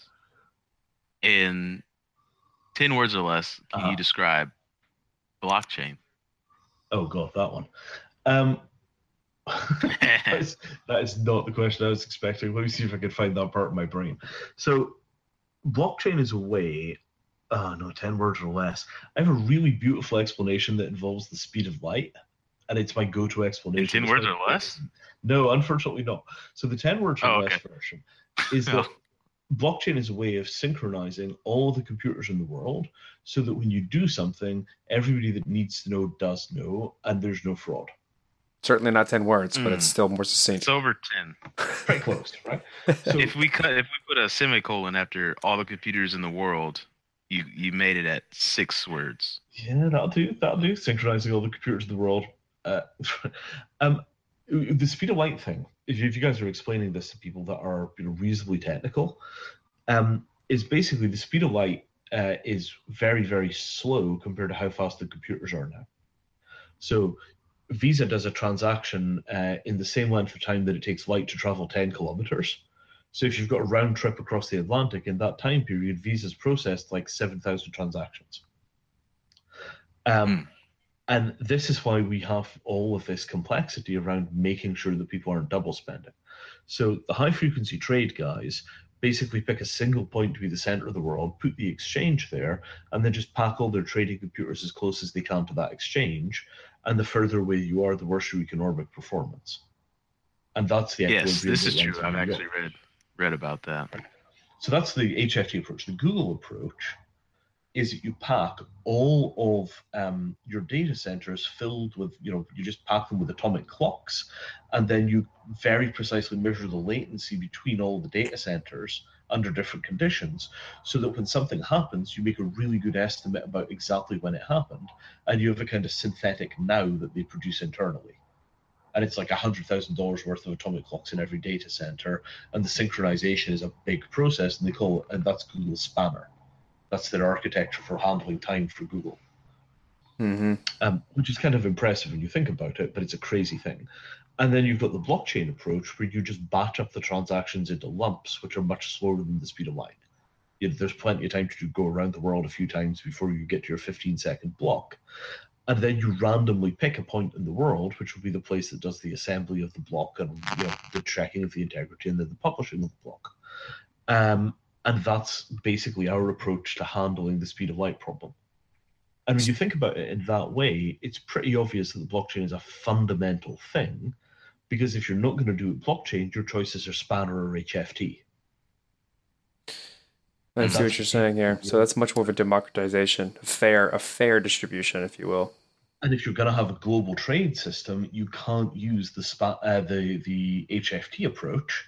in ten words or less. Can Uh-huh. you describe blockchain? oh god, that one. Um, that, is, that is not the question I was expecting. Let me see if I can find that part of my brain. So, blockchain is a way. Oh no, ten words or less. I have a really beautiful explanation that involves the speed of light, and it's my go-to in explanation. ten words my- or less? No, unfortunately not. So the 10 words or Oh, less okay. version is Oh. that blockchain is a way of synchronizing all of the computers in the world so that when you do something, everybody that needs to know does know and there's no fraud. Certainly not ten words, but it's Mm. still more succinct. It's over ten. Pretty close, right? So if we cut if we put a semicolon after all the computers in the world, you you made it at six words. yeah, that'll do. That'll do. Synchronizing all the computers in the world. Uh, um, the speed of light thing. If you, if you guys are explaining this to people that are you know, reasonably technical, um, is basically the speed of light uh, is very very slow compared to how fast the computers are now. So Visa does a transaction uh, in the same length of time that it takes light to travel 10 kilometers. So if you've got a round trip across the Atlantic in that time period, Visa's processed like 7,000 transactions. Um, and this is why we have all of this complexity around making sure that people aren't double spending. So the high frequency trade guys basically pick a single point to be the center of the world, put the exchange there, and then just pack all their trading computers as close as they can to that exchange. And the further away you are, the worse your economic performance. And that's the Yes, this is true. I've actually read read about that. so that's the HFT approach. The Google approach is that you pack all of um, your data centers filled with, you know, you just pack them with atomic clocks, and then you very precisely measure the latency between all the data centers under different conditions, so that when something happens, you make a really good estimate about exactly when it happened, and you have a kind of synthetic now that they produce internally. And it's like a hundred thousand dollars worth of atomic clocks in every data center, and the synchronization is a big process, and they call it, and that's Google Spanner. That's their architecture for handling time for Google, hmm um, which is kind of impressive when you think about it, but it's a crazy thing. And then you've got the blockchain approach where you just batch up the transactions into lumps, which are much slower than the speed of light. You know, there's plenty of time to go around the world a few times before you get to your 15 second block. And then you randomly pick a point in the world, which will be the place that does the assembly of the block and you know, the checking of the integrity and then the publishing of the block. Um, and that's basically our approach to handling the speed of light problem. And when you think about it in that way, it's pretty obvious that the blockchain is a fundamental thing, because if you're not going to do blockchain, your choices are Spanner or HFT. I see what you're saying here. So that's much more of a democratization, a fair, a fair distribution, if you will. And if you're going to have a global trade system, you can't use the spa- uh, the the HFT approach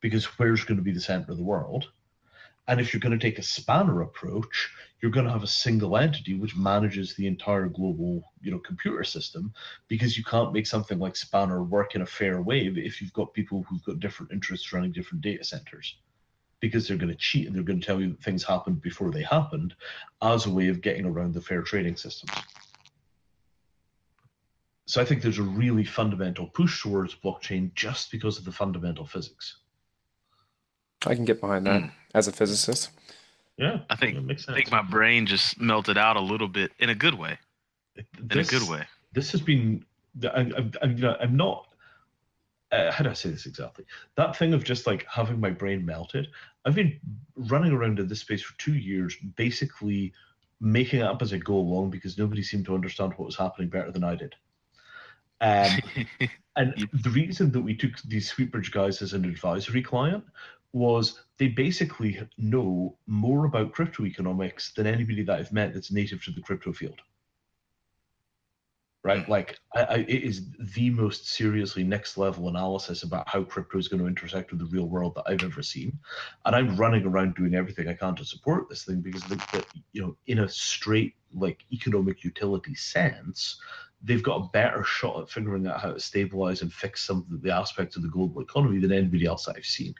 because where's going to be the center of the world? And if you're going to take a spanner approach, you're going to have a single entity which manages the entire global, you know, computer system because you can't make something like spanner work in a fair way if you've got people who've got different interests running different data centers because they're going to cheat and they're going to tell you that things happened before they happened as a way of getting around the fair trading systems. So I think there's a really fundamental push towards blockchain just because of the fundamental physics. I can get behind that as a physicist. Yeah, I think that makes I think my brain just melted out a little bit in a good way. in a good way. This has been. I'm, I'm, I'm, you know, I'm not. Uh, how do I say this exactly? That thing of just like having my brain melted. I've been running around in this space for two years, basically making it up as I go along because nobody seemed to understand what was happening better than I did. Um, and the reason that we took these Sweetbridge guys as an advisory client was they basically know more about crypto economics than anybody that I've met that's native to the crypto field. Right? Like, I, I, it is the most seriously next level analysis about how crypto is going to intersect with the real world that I've ever seen. And I'm running around doing everything I can to support this thing because, the, the, you know, in a straight, like, economic utility sense, they've got a better shot at figuring out how to stabilize and fix some of the aspects of the global economy than anybody else that I've seen.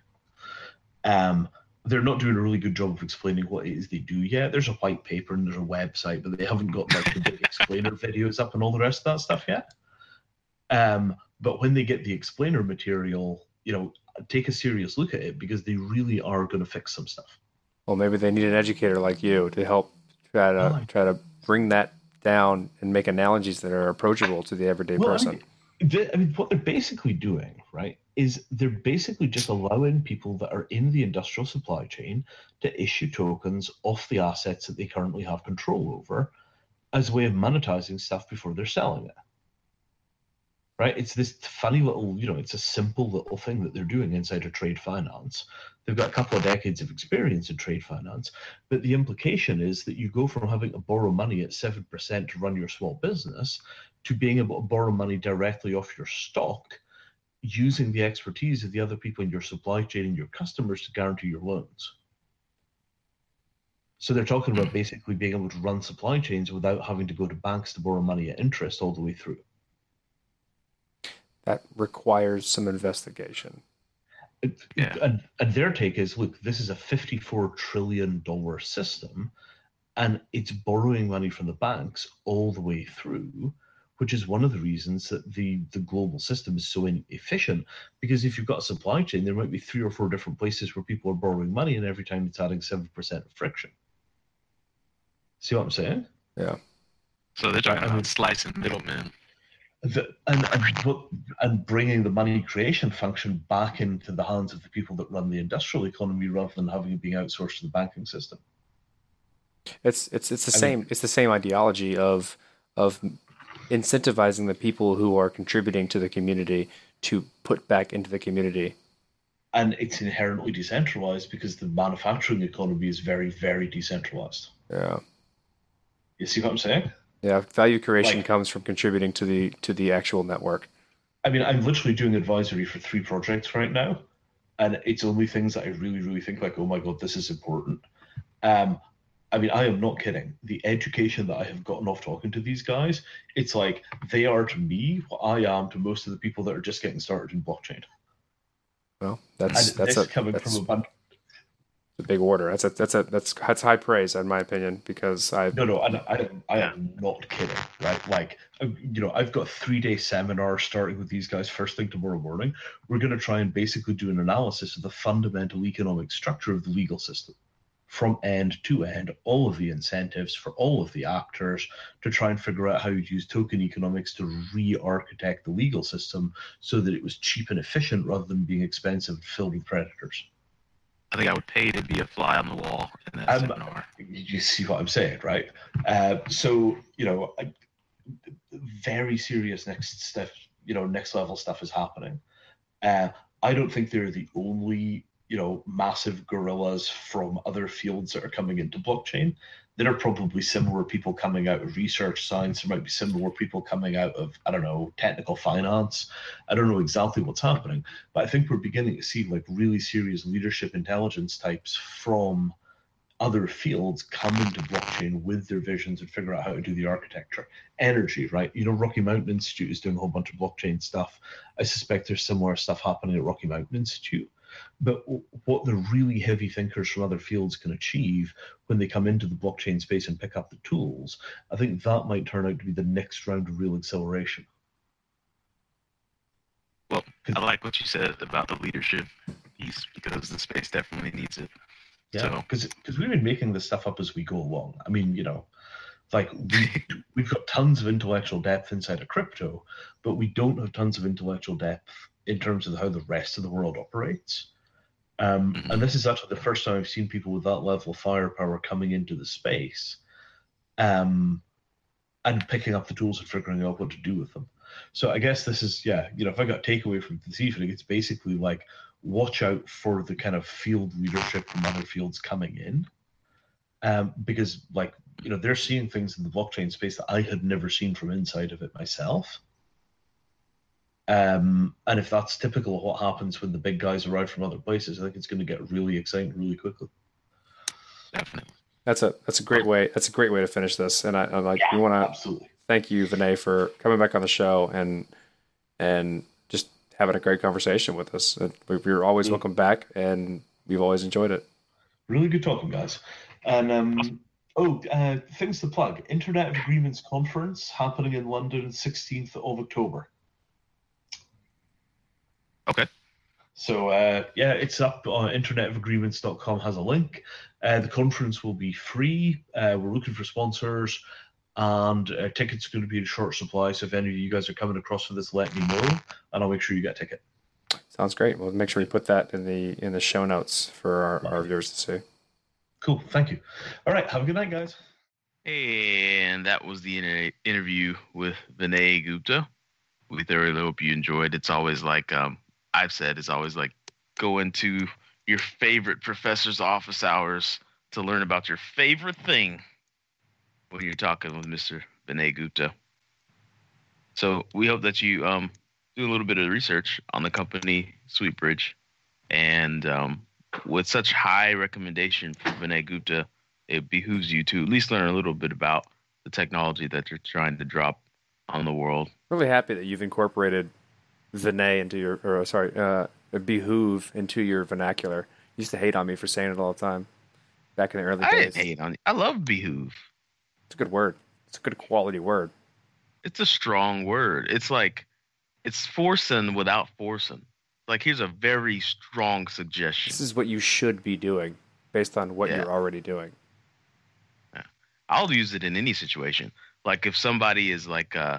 Um, they're not doing a really good job of explaining what it is they do yet. There's a white paper and there's a website, but they haven't got like the big explainer videos up and all the rest of that stuff yet. Um, but when they get the explainer material, you know, take a serious look at it because they really are going to fix some stuff. Well, maybe they need an educator like you to help try to oh, try to bring that down and make analogies that are approachable to the everyday well, person. I mean, I mean, what they're basically doing, right, is they're basically just allowing people that are in the industrial supply chain to issue tokens off the assets that they currently have control over as a way of monetizing stuff before they're selling it. Right? It's this funny little, you know, it's a simple little thing that they're doing inside of trade finance. They've got a couple of decades of experience in trade finance, but the implication is that you go from having to borrow money at 7% to run your small business to being able to borrow money directly off your stock using the expertise of the other people in your supply chain and your customers to guarantee your loans. So they're talking about basically being able to run supply chains without having to go to banks to borrow money at interest all the way through. That requires some investigation. Yeah. And, and their take is look, this is a $54 trillion system, and it's borrowing money from the banks all the way through which is one of the reasons that the the global system is so inefficient. Because if you've got a supply chain, there might be three or four different places where people are borrowing money, and every time it's adding seven percent of friction. See what I'm saying? Yeah. So they're trying to slice and middlemen. The, and and, and bringing the money creation function back into the hands of the people that run the industrial economy rather than having it being outsourced to the banking system. It's it's it's the I same mean, it's the same ideology of of incentivizing the people who are contributing to the community to put back into the community. And it's inherently decentralized because the manufacturing economy is very, very decentralized. Yeah. You see what I'm saying? Yeah, value creation like, comes from contributing to the to the actual network. I mean, I'm literally doing advisory for three projects right now, and it's only things that I really, really think like, oh my god, this is important. Um, I mean, I am not kidding. The education that I have gotten off talking to these guys, it's like they are to me what I am to most of the people that are just getting started in blockchain. Well, that's and that's a, coming that's from a bunch. A big order. That's a that's a that's that's high praise in my opinion because I no no I I, I am not kidding right like uh, you know I've got three day seminar starting with these guys first thing tomorrow morning. We're going to try and basically do an analysis of the fundamental economic structure of the legal system from end to end all of the incentives for all of the actors to try and figure out how you use token economics to re-architect the legal system so that it was cheap and efficient rather than being expensive and filled with predators. I think I would pay to be a fly on the wall in that um, seminar. You see what I'm saying, right? Uh, so you know, I, very serious next step, you know, next level stuff is happening. Uh, I don't think they're the only you know massive gorillas from other fields that are coming into blockchain there are probably similar people coming out of research science there might be similar people coming out of i don't know technical finance i don't know exactly what's happening but i think we're beginning to see like really serious leadership intelligence types from other fields come into blockchain with their visions and figure out how to do the architecture. Energy, right? You know, Rocky Mountain Institute is doing a whole bunch of blockchain stuff. I suspect there's similar stuff happening at Rocky Mountain Institute. But what the really heavy thinkers from other fields can achieve when they come into the blockchain space and pick up the tools, I think that might turn out to be the next round of real acceleration. Well, I like what you said about the leadership piece because the space definitely needs it. Yeah, because so. because we've been making this stuff up as we go along. I mean, you know, Like we we've got tons of intellectual depth inside of crypto, but we don't have tons of intellectual depth in terms of how the rest of the world operates. Um, Mhm. and this is actually the first time I've seen people with that level of firepower coming into the space, um, and picking up the tools and figuring out what to do with them. So I guess this is yeah, you know, if I got takeaway from this evening, it's basically like watch out for the kind of field leadership from other fields coming in, um, because like you know they're seeing things in the blockchain space that I had never seen from inside of it myself. Um, and if that's typical of what happens when the big guys arrive from other places, I think it's going to get really exciting really quickly. Definitely. That's a that's a great way. That's a great way to finish this. And I, I like we want to Absolutely. thank you, Vinay, for coming back on the show and and just having a great conversation with us. We- You're always Mm. welcome back, and we've always enjoyed it. Really good talking, guys. And um, oh, uh, things to plug: Internet of Agreements conference happening in London, 16th of October. Okay. So uh, yeah, it's up on internetofagreements.com has a link. Uh, the conference will be free. Uh, we're looking for sponsors, and uh, tickets are going to be in short supply. So if any of you guys are coming across for this, let me know, and I'll make sure you get a ticket. Sounds great. We'll make sure we put that in the in the show notes for our, our viewers to see. Cool. Thank you. All right. Have a good night, guys. And that was the interview with Vinay Gupta. We thoroughly hope you enjoyed. It's always like um, I've said, it's always like go into your favorite professor's office hours to learn about your favorite thing when you're talking with Mr. Vinay Gupta. So we hope that you um, do a little bit of research on the company Sweetbridge, and um, with such high recommendation for Vinay Gupta, it behooves you to at least learn a little bit about the technology that you're trying to drop on the world. Really happy that you've incorporated Vinay into your or sorry, uh, behoove into your vernacular. You used to hate on me for saying it all the time back in the early I days. didn't hate on you. I love behoove. It's a good word. It's a good quality word. It's a strong word. It's like it's forcing without forcing. Like here's a very strong suggestion. This is what you should be doing based on what Yeah. you're already doing. I'll use it in any situation. Like if somebody is like uh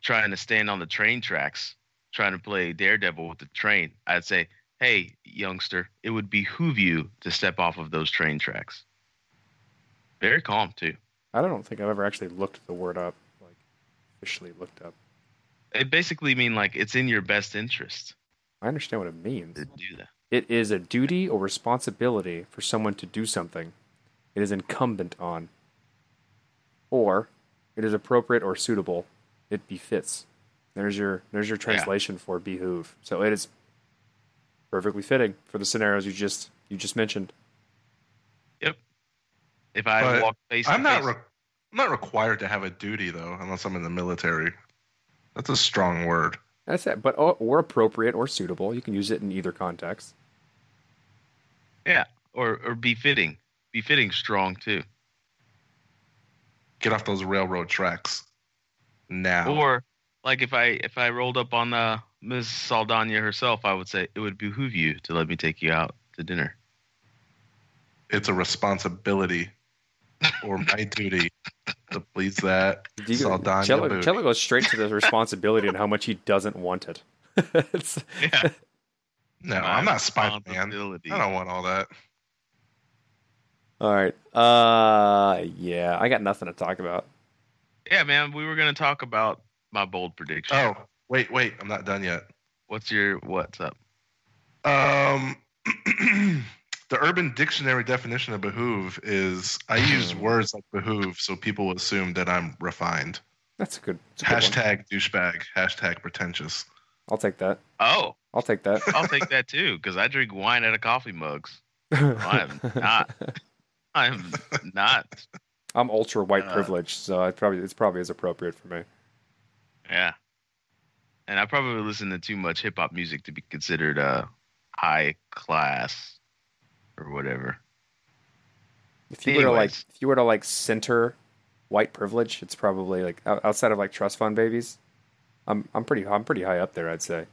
trying to stand on the train tracks, trying to play daredevil with the train, I'd say, "Hey, youngster, it would behoove you to step off of those train tracks." Very calm too. I don't think I've ever actually looked the word up, like officially looked up. It basically mean like it's in your best interest I understand what it means. to do that. It is a duty or responsibility for someone to do something it is incumbent on, or it is appropriate or suitable. It befits. There's your there's your translation for behoove. So it is perfectly fitting for the scenarios you just you just mentioned. Yep. If I But walk face I'm to not. face, Re- I'm not required to have a duty though, unless I'm in the military. That's a strong word. That's it. But or, or appropriate or suitable. You can use it in either context. yeah, or or befitting, befitting strong too. Get off those railroad tracks now. Or like if I if I rolled up on uh, Ms. Saldana herself, I would say it would behoove you to let me take you out to dinner. it's a responsibility or my duty to please that You go- Saldana Cello, booty. Cello goes straight to the responsibility and how much he doesn't want it. It's- Yeah, No, I'm not Spider Man. I don't want all that. all right. Uh, yeah, I got nothing to talk about. Yeah, man, we were gonna talk about my bold prediction. Oh, wait, wait, I'm not done yet. What's your what's up? Um, the Urban Dictionary definition of behoove is I use words like behoove so people assume that I'm refined. That's a good. That's a good one. Hashtag douchebag. Hashtag pretentious. I'll take that. Oh, I'll take that. I'll take that too because I drink wine out of coffee mugs. I am not. I am not. I'm ultra white Uh, privileged, so I probably it's probably as appropriate for me. Yeah. And I probably listen to too much hip hop music to be considered uh high class or whatever. If you were to like, if you were to like center white privilege, it's probably like outside of like trust fund babies. I'm I'm pretty I'm pretty high up there, I'd say.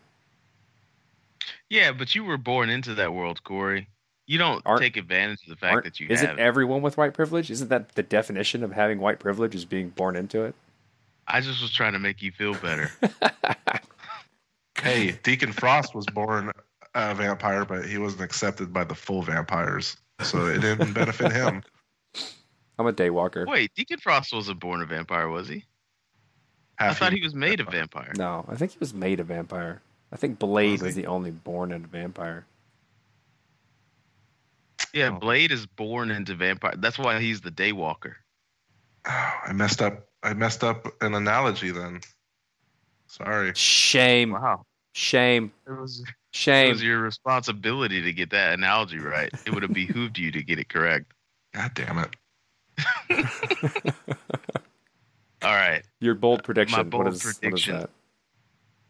Yeah, but you were born into that world, Corey. You don't Aren't- take advantage of the fact that you isn't have. it. everyone with white privilege? Isn't that the definition of having white privilege? Is being born into it? I just was trying to make you feel better. Hey, Deacon Frost was born a vampire, but he wasn't accepted by the full vampires, so it didn't benefit him. I'm a daywalker. Wait, Deacon Frost wasn't born a vampire, was he? I thought he was made a vampire. No, I think he was made a vampire. I think Blade Was he? the only born into vampire. Yeah, Oh. Blade is born into vampire. That's why he's the Daywalker. Oh, I messed up. I messed up an analogy then. Sorry. Shame, Wow, shame, it was shame. it was your responsibility to get that analogy right. It would have behooved you to get it correct. God damn it. All right, Your bold prediction. My bold what is prediction. what is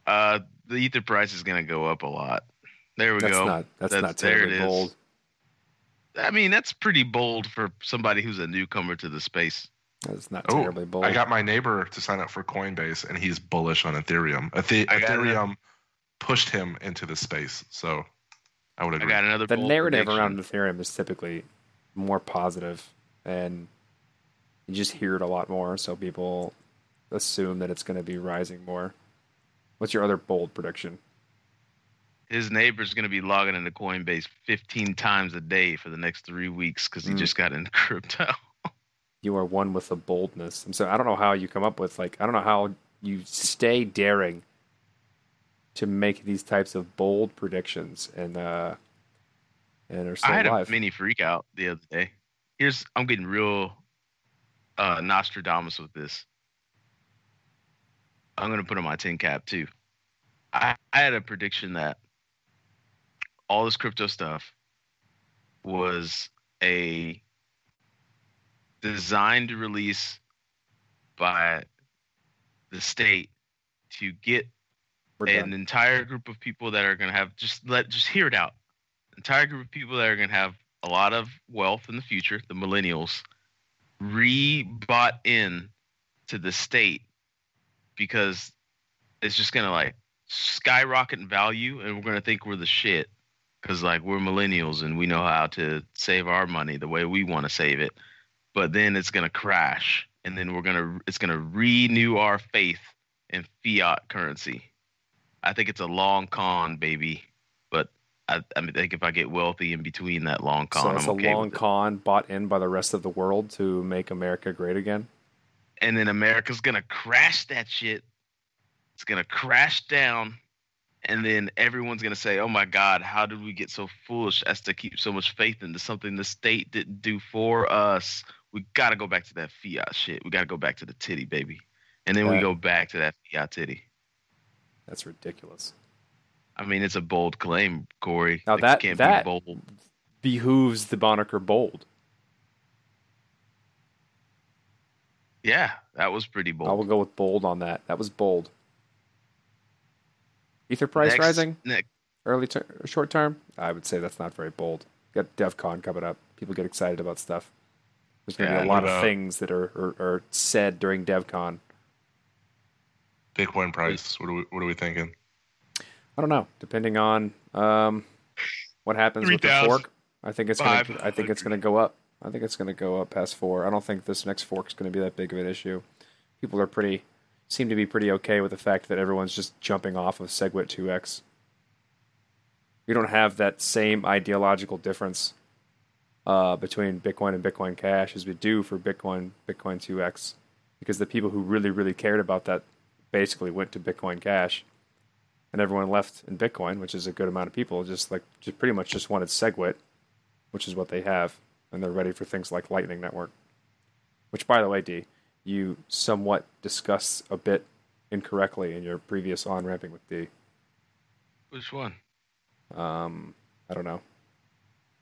uh, the ether price is going to go up a lot. There we that? That's go. not that's, That's- not there it terribly is. bold. I mean, that's pretty bold for somebody who's a newcomer to the space. That's not Oh, terribly bold. I got my neighbor to sign up for Coinbase, and he's bullish on Ethereum. Ethe- I got it. Ethereum pushed him into the space, so I would I agree. got another the narrative prediction. around Ethereum is typically more positive, and you just hear it a lot more. So people assume that it's going to be rising more. What's your other bold prediction? His neighbor's going to be logging into Coinbase 15 times a day for the next three weeks because he Mm. just got into crypto. You are one with the boldness. And so I don't know how you come up with like I don't know how you stay daring to make these types of bold predictions and uh and are still I had alive. a mini freak out the other day. Here's I'm getting real uh, Nostradamus with this. I'm gonna put on my tin cap too. I, I had a prediction that all this crypto stuff was a designed to release by the state to get an entire group of people that are going to have just let just hear it out. Entire group of people that are going to have a lot of wealth in the future the millennials re-bought in to the state because it's just going to like skyrocket in value and we're going to think we're the shit because like we're millennials and we know how to save our money the way we want to save it but then it's going to crash and then we're going to it's going to renew our faith in fiat currency I think it's a long con, baby. But I, I mean, think if I get wealthy in between that long con, so it's I'm a okay long it. con bought in by the rest of the world to make America great again. And then America's gonna crash that shit. It's gonna crash down, and then everyone's gonna say, "Oh my God, how did we get so foolish as to keep so much faith into something the state didn't do for us? We gotta go back to that fiat shit. We gotta go back to the titty, baby." And then we go back to that fiat titty. That's ridiculous. I mean, it's a bold claim, Corey. Now Like, that- can't that- be bold. Behooves the moniker bold. Yeah, that was pretty bold. I will go with bold on that. That was bold. Ether price Next- rising next- early ter- short term. I would say that's not very bold. Got DevCon coming up. People get excited about stuff. There's going to Yeah, be a lot of things that are, are, are said during DevCon. Bitcoin price. What are we, what are we thinking? I don't know. Depending on um, what happens with the fork, I think it's going. To I think it's going to go up. I think it's going to go up past four. I don't think this next fork is going to be that big of an issue. People are pretty seem to be pretty okay with the fact that everyone's just jumping off of SegWit 2x. We don't have that same ideological difference uh, between Bitcoin and Bitcoin Cash as we do for Bitcoin Bitcoin 2x, because the people who really really cared about that basically went to Bitcoin Cash and everyone left in Bitcoin, which is a good amount of people, just like just pretty much just wanted SegWit, which is what they have, and they're ready for things like Lightning Network. Which, by the way, D, you somewhat discussed a bit incorrectly in your previous on ramping with D. Which one? Um, I don't know.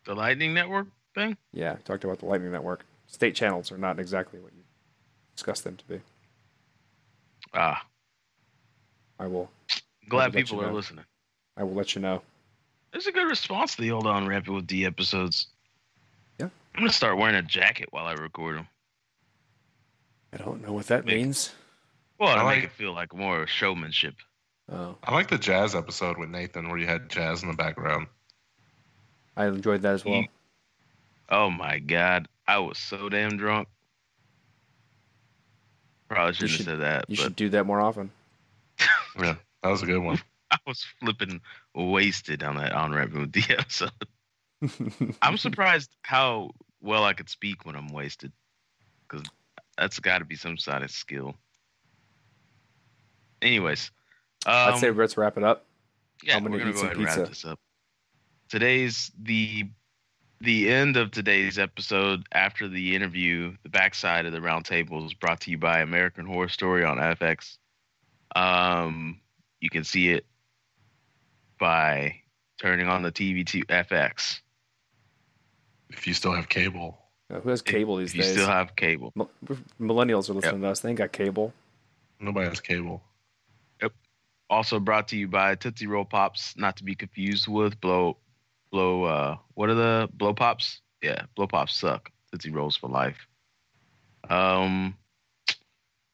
The Lightning Network thing? Yeah, talked about the Lightning Network. State channels are not exactly what you discuss them to be. Ah, I will. glad let people you are listening. I will let you know. There's a good response to the old on ramping with D episodes. Yeah. I'm gonna start wearing a jacket while I record them. I don't know what that Make- means. Well, to I make like- it feel like more showmanship. Oh, I like the jazz episode with Nathan where you had jazz in the background. I enjoyed that as well. You- Oh my god, I was so damn drunk. Probably shouldn't should- have said that, You but should do that more often. Yeah, that was a good one. I was flipping wasted on that on ramping with the episode. I'm surprised how well I could speak when I'm wasted, because that's got to be some sort of skill. Anyways, um, I'd say let's wrap it up. yeah, I'm gonna we're gonna eat go some ahead and wrap this up. Today's the the end of today's episode. After the interview, the backside of the roundtable is brought to you by American Horror Story on FX. Um, you can see it by turning on the TV to FX. If you still have cable, Uh, who has cable these if you days? still have cable. Mil- Millennials are listening to us. They ain't got cable. nobody has cable. Yep. Also brought to you by Tootsie Roll Pops, not to be confused with blow, blow. Uh, what are the blow pops? Yeah, blow pops suck. Tootsie Rolls for life. Um,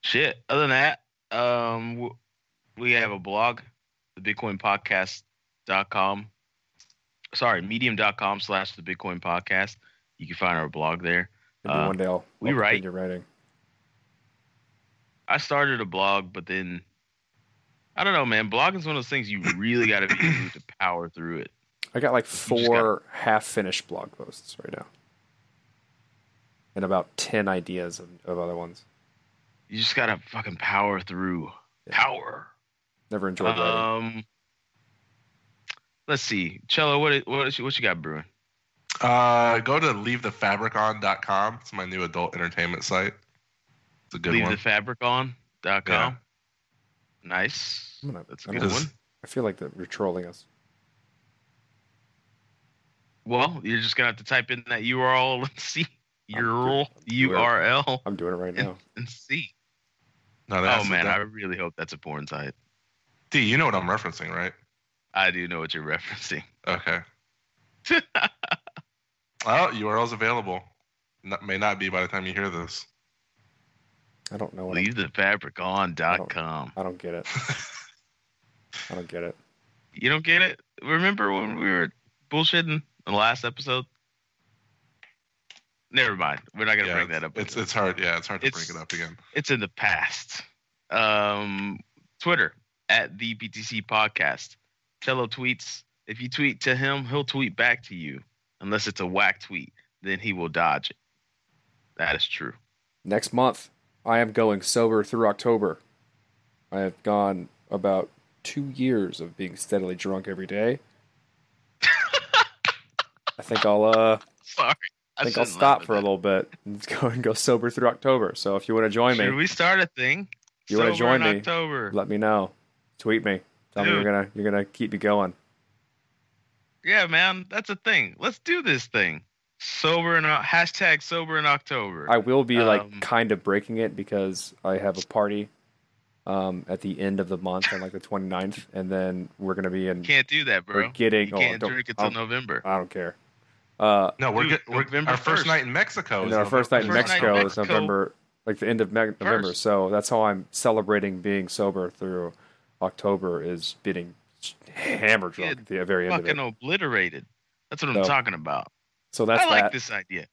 shit. Other than that, um, we have a blog, the Bitcoin Podcast.com. Sorry, medium.com slash the Bitcoin Podcast. You can find our blog there. Maybe Uh, one day I'll, we I'll write. continue writing. I started a blog, but then I don't know, man. Blogging is one of those things you really got to be able to power through it. I got like just four half-finished blog posts right now, and about ten ideas of, of other ones. You just got to fucking power through. Yeah. Power. Never enjoyed writing. Um, let's see, Cello. What what is, what you got brewing? Uh, go to leavethefabricon.com. It's my new adult entertainment site. It's a good Leave one. the fabric on. Dot com. Nice. I'm gonna- That's a I'm good gonna- one. I feel like that you're trolling us. Well, you're just gonna have to type in that URL and see URL URL I'm doing it right now. and see. no, Oh that's man, I really hope that's a porn site. D, you know what I'm referencing, right? I do know what you're referencing. Okay. Oh, URL's available. Not, may not be by the time you hear this. I don't know what. I'm- com. I don't get it. I don't get it. You don't get it? Remember when we were bullshitting in the last episode? Never mind. We're not gonna yeah, bring that up. It's it's hard. Yeah, it's hard to It's- bring it up again. it's in the past. Um, Twitter at the BTC Podcast. Cello tweets. If you tweet to him, he'll tweet back to you. Unless it's a whack tweet, then he will dodge it. That is true. Next month, I am going sober through October. I have gone about two years of being steadily drunk every day. I think I'll uh, Sorry. I think I'll stop for a little bit and go and go sober through October. So if you want to that. join Should me, we start a thing? You Sober in join me? October. let me know. Tweet me. Tell me you're gonna you're gonna keep me going. Yeah, man, that's a thing. Let's do this thing. Sober in hashtag sober in October. I will be like Um, kind of breaking it because I have a party um, at the end of the month on like the 29th, and then we're gonna be in. can't do that, bro. We're getting. you oh, can't don't- drink until I'll- November. I don't care. Uh, No, we're Dude, good. We're, November our first 1st. night in Mexico. and is then our first night in November First night Mexico is Mexico. November, like the end of Me- November. First. So that's how I'm celebrating being sober through October is getting hammer drunk at the very end of Fucking it. obliterated. That's what I'm talking about. So that's I like that. this idea.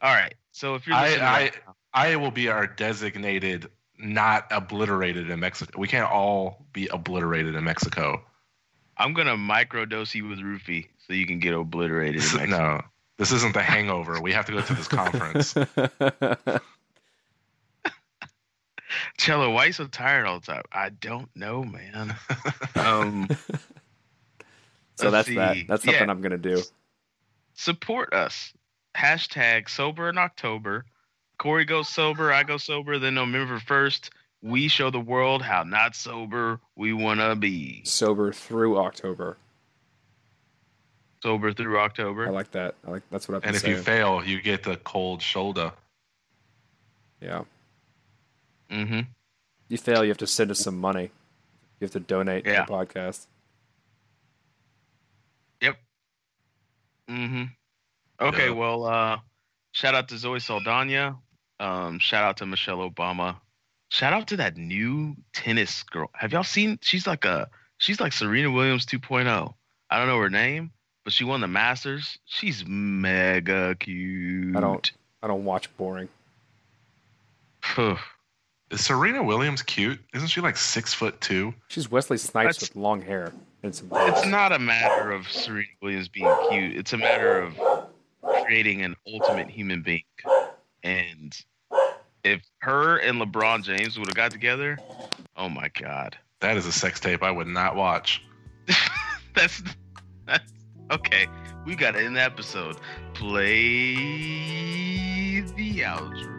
All right. So if you're I- listening, I- right now- I will be our designated not obliterated in Mexico. We can't all be obliterated in Mexico. I'm gonna microdose you with roofie so you can get obliterated. This In is- no, this isn't the Hangover. We have to go to this conference. Cello, why you so tired all the time? I don't know, man. um, so Let's that's that. That's something Yeah. I'm gonna do. support us. Hashtag sober in October. Corey goes sober. I go sober. Then November first, we show the world how not sober we wanna be. Sober through October. Sober through October. I like that. I like that's what I've been and if saying. you fail, you get the cold shoulder. yeah. mm-hmm. You fail, you have to send us some money. You have to donate Yeah. to the podcast. Yep. Mm-hmm. Okay, Yeah. well, uh, shout out to Zoe Saldana. Um, shout out to Michelle Obama. Shout out to that new tennis girl. Have y'all seen? She's like a she's like Serena Williams 2.0. I don't know her name, but she won the Masters. She's mega cute. I don't I don't watch boring. Is Serena Williams cute? Isn't she like six foot two? She's Wesley Snipes That's- with long hair and some. It's not a matter of Serena Williams being cute. It's a matter of creating an ultimate human being. And if her and LeBron James would have got together, oh my god. That is a sex tape I would not watch. that's that's okay. We got an episode. Play the outro.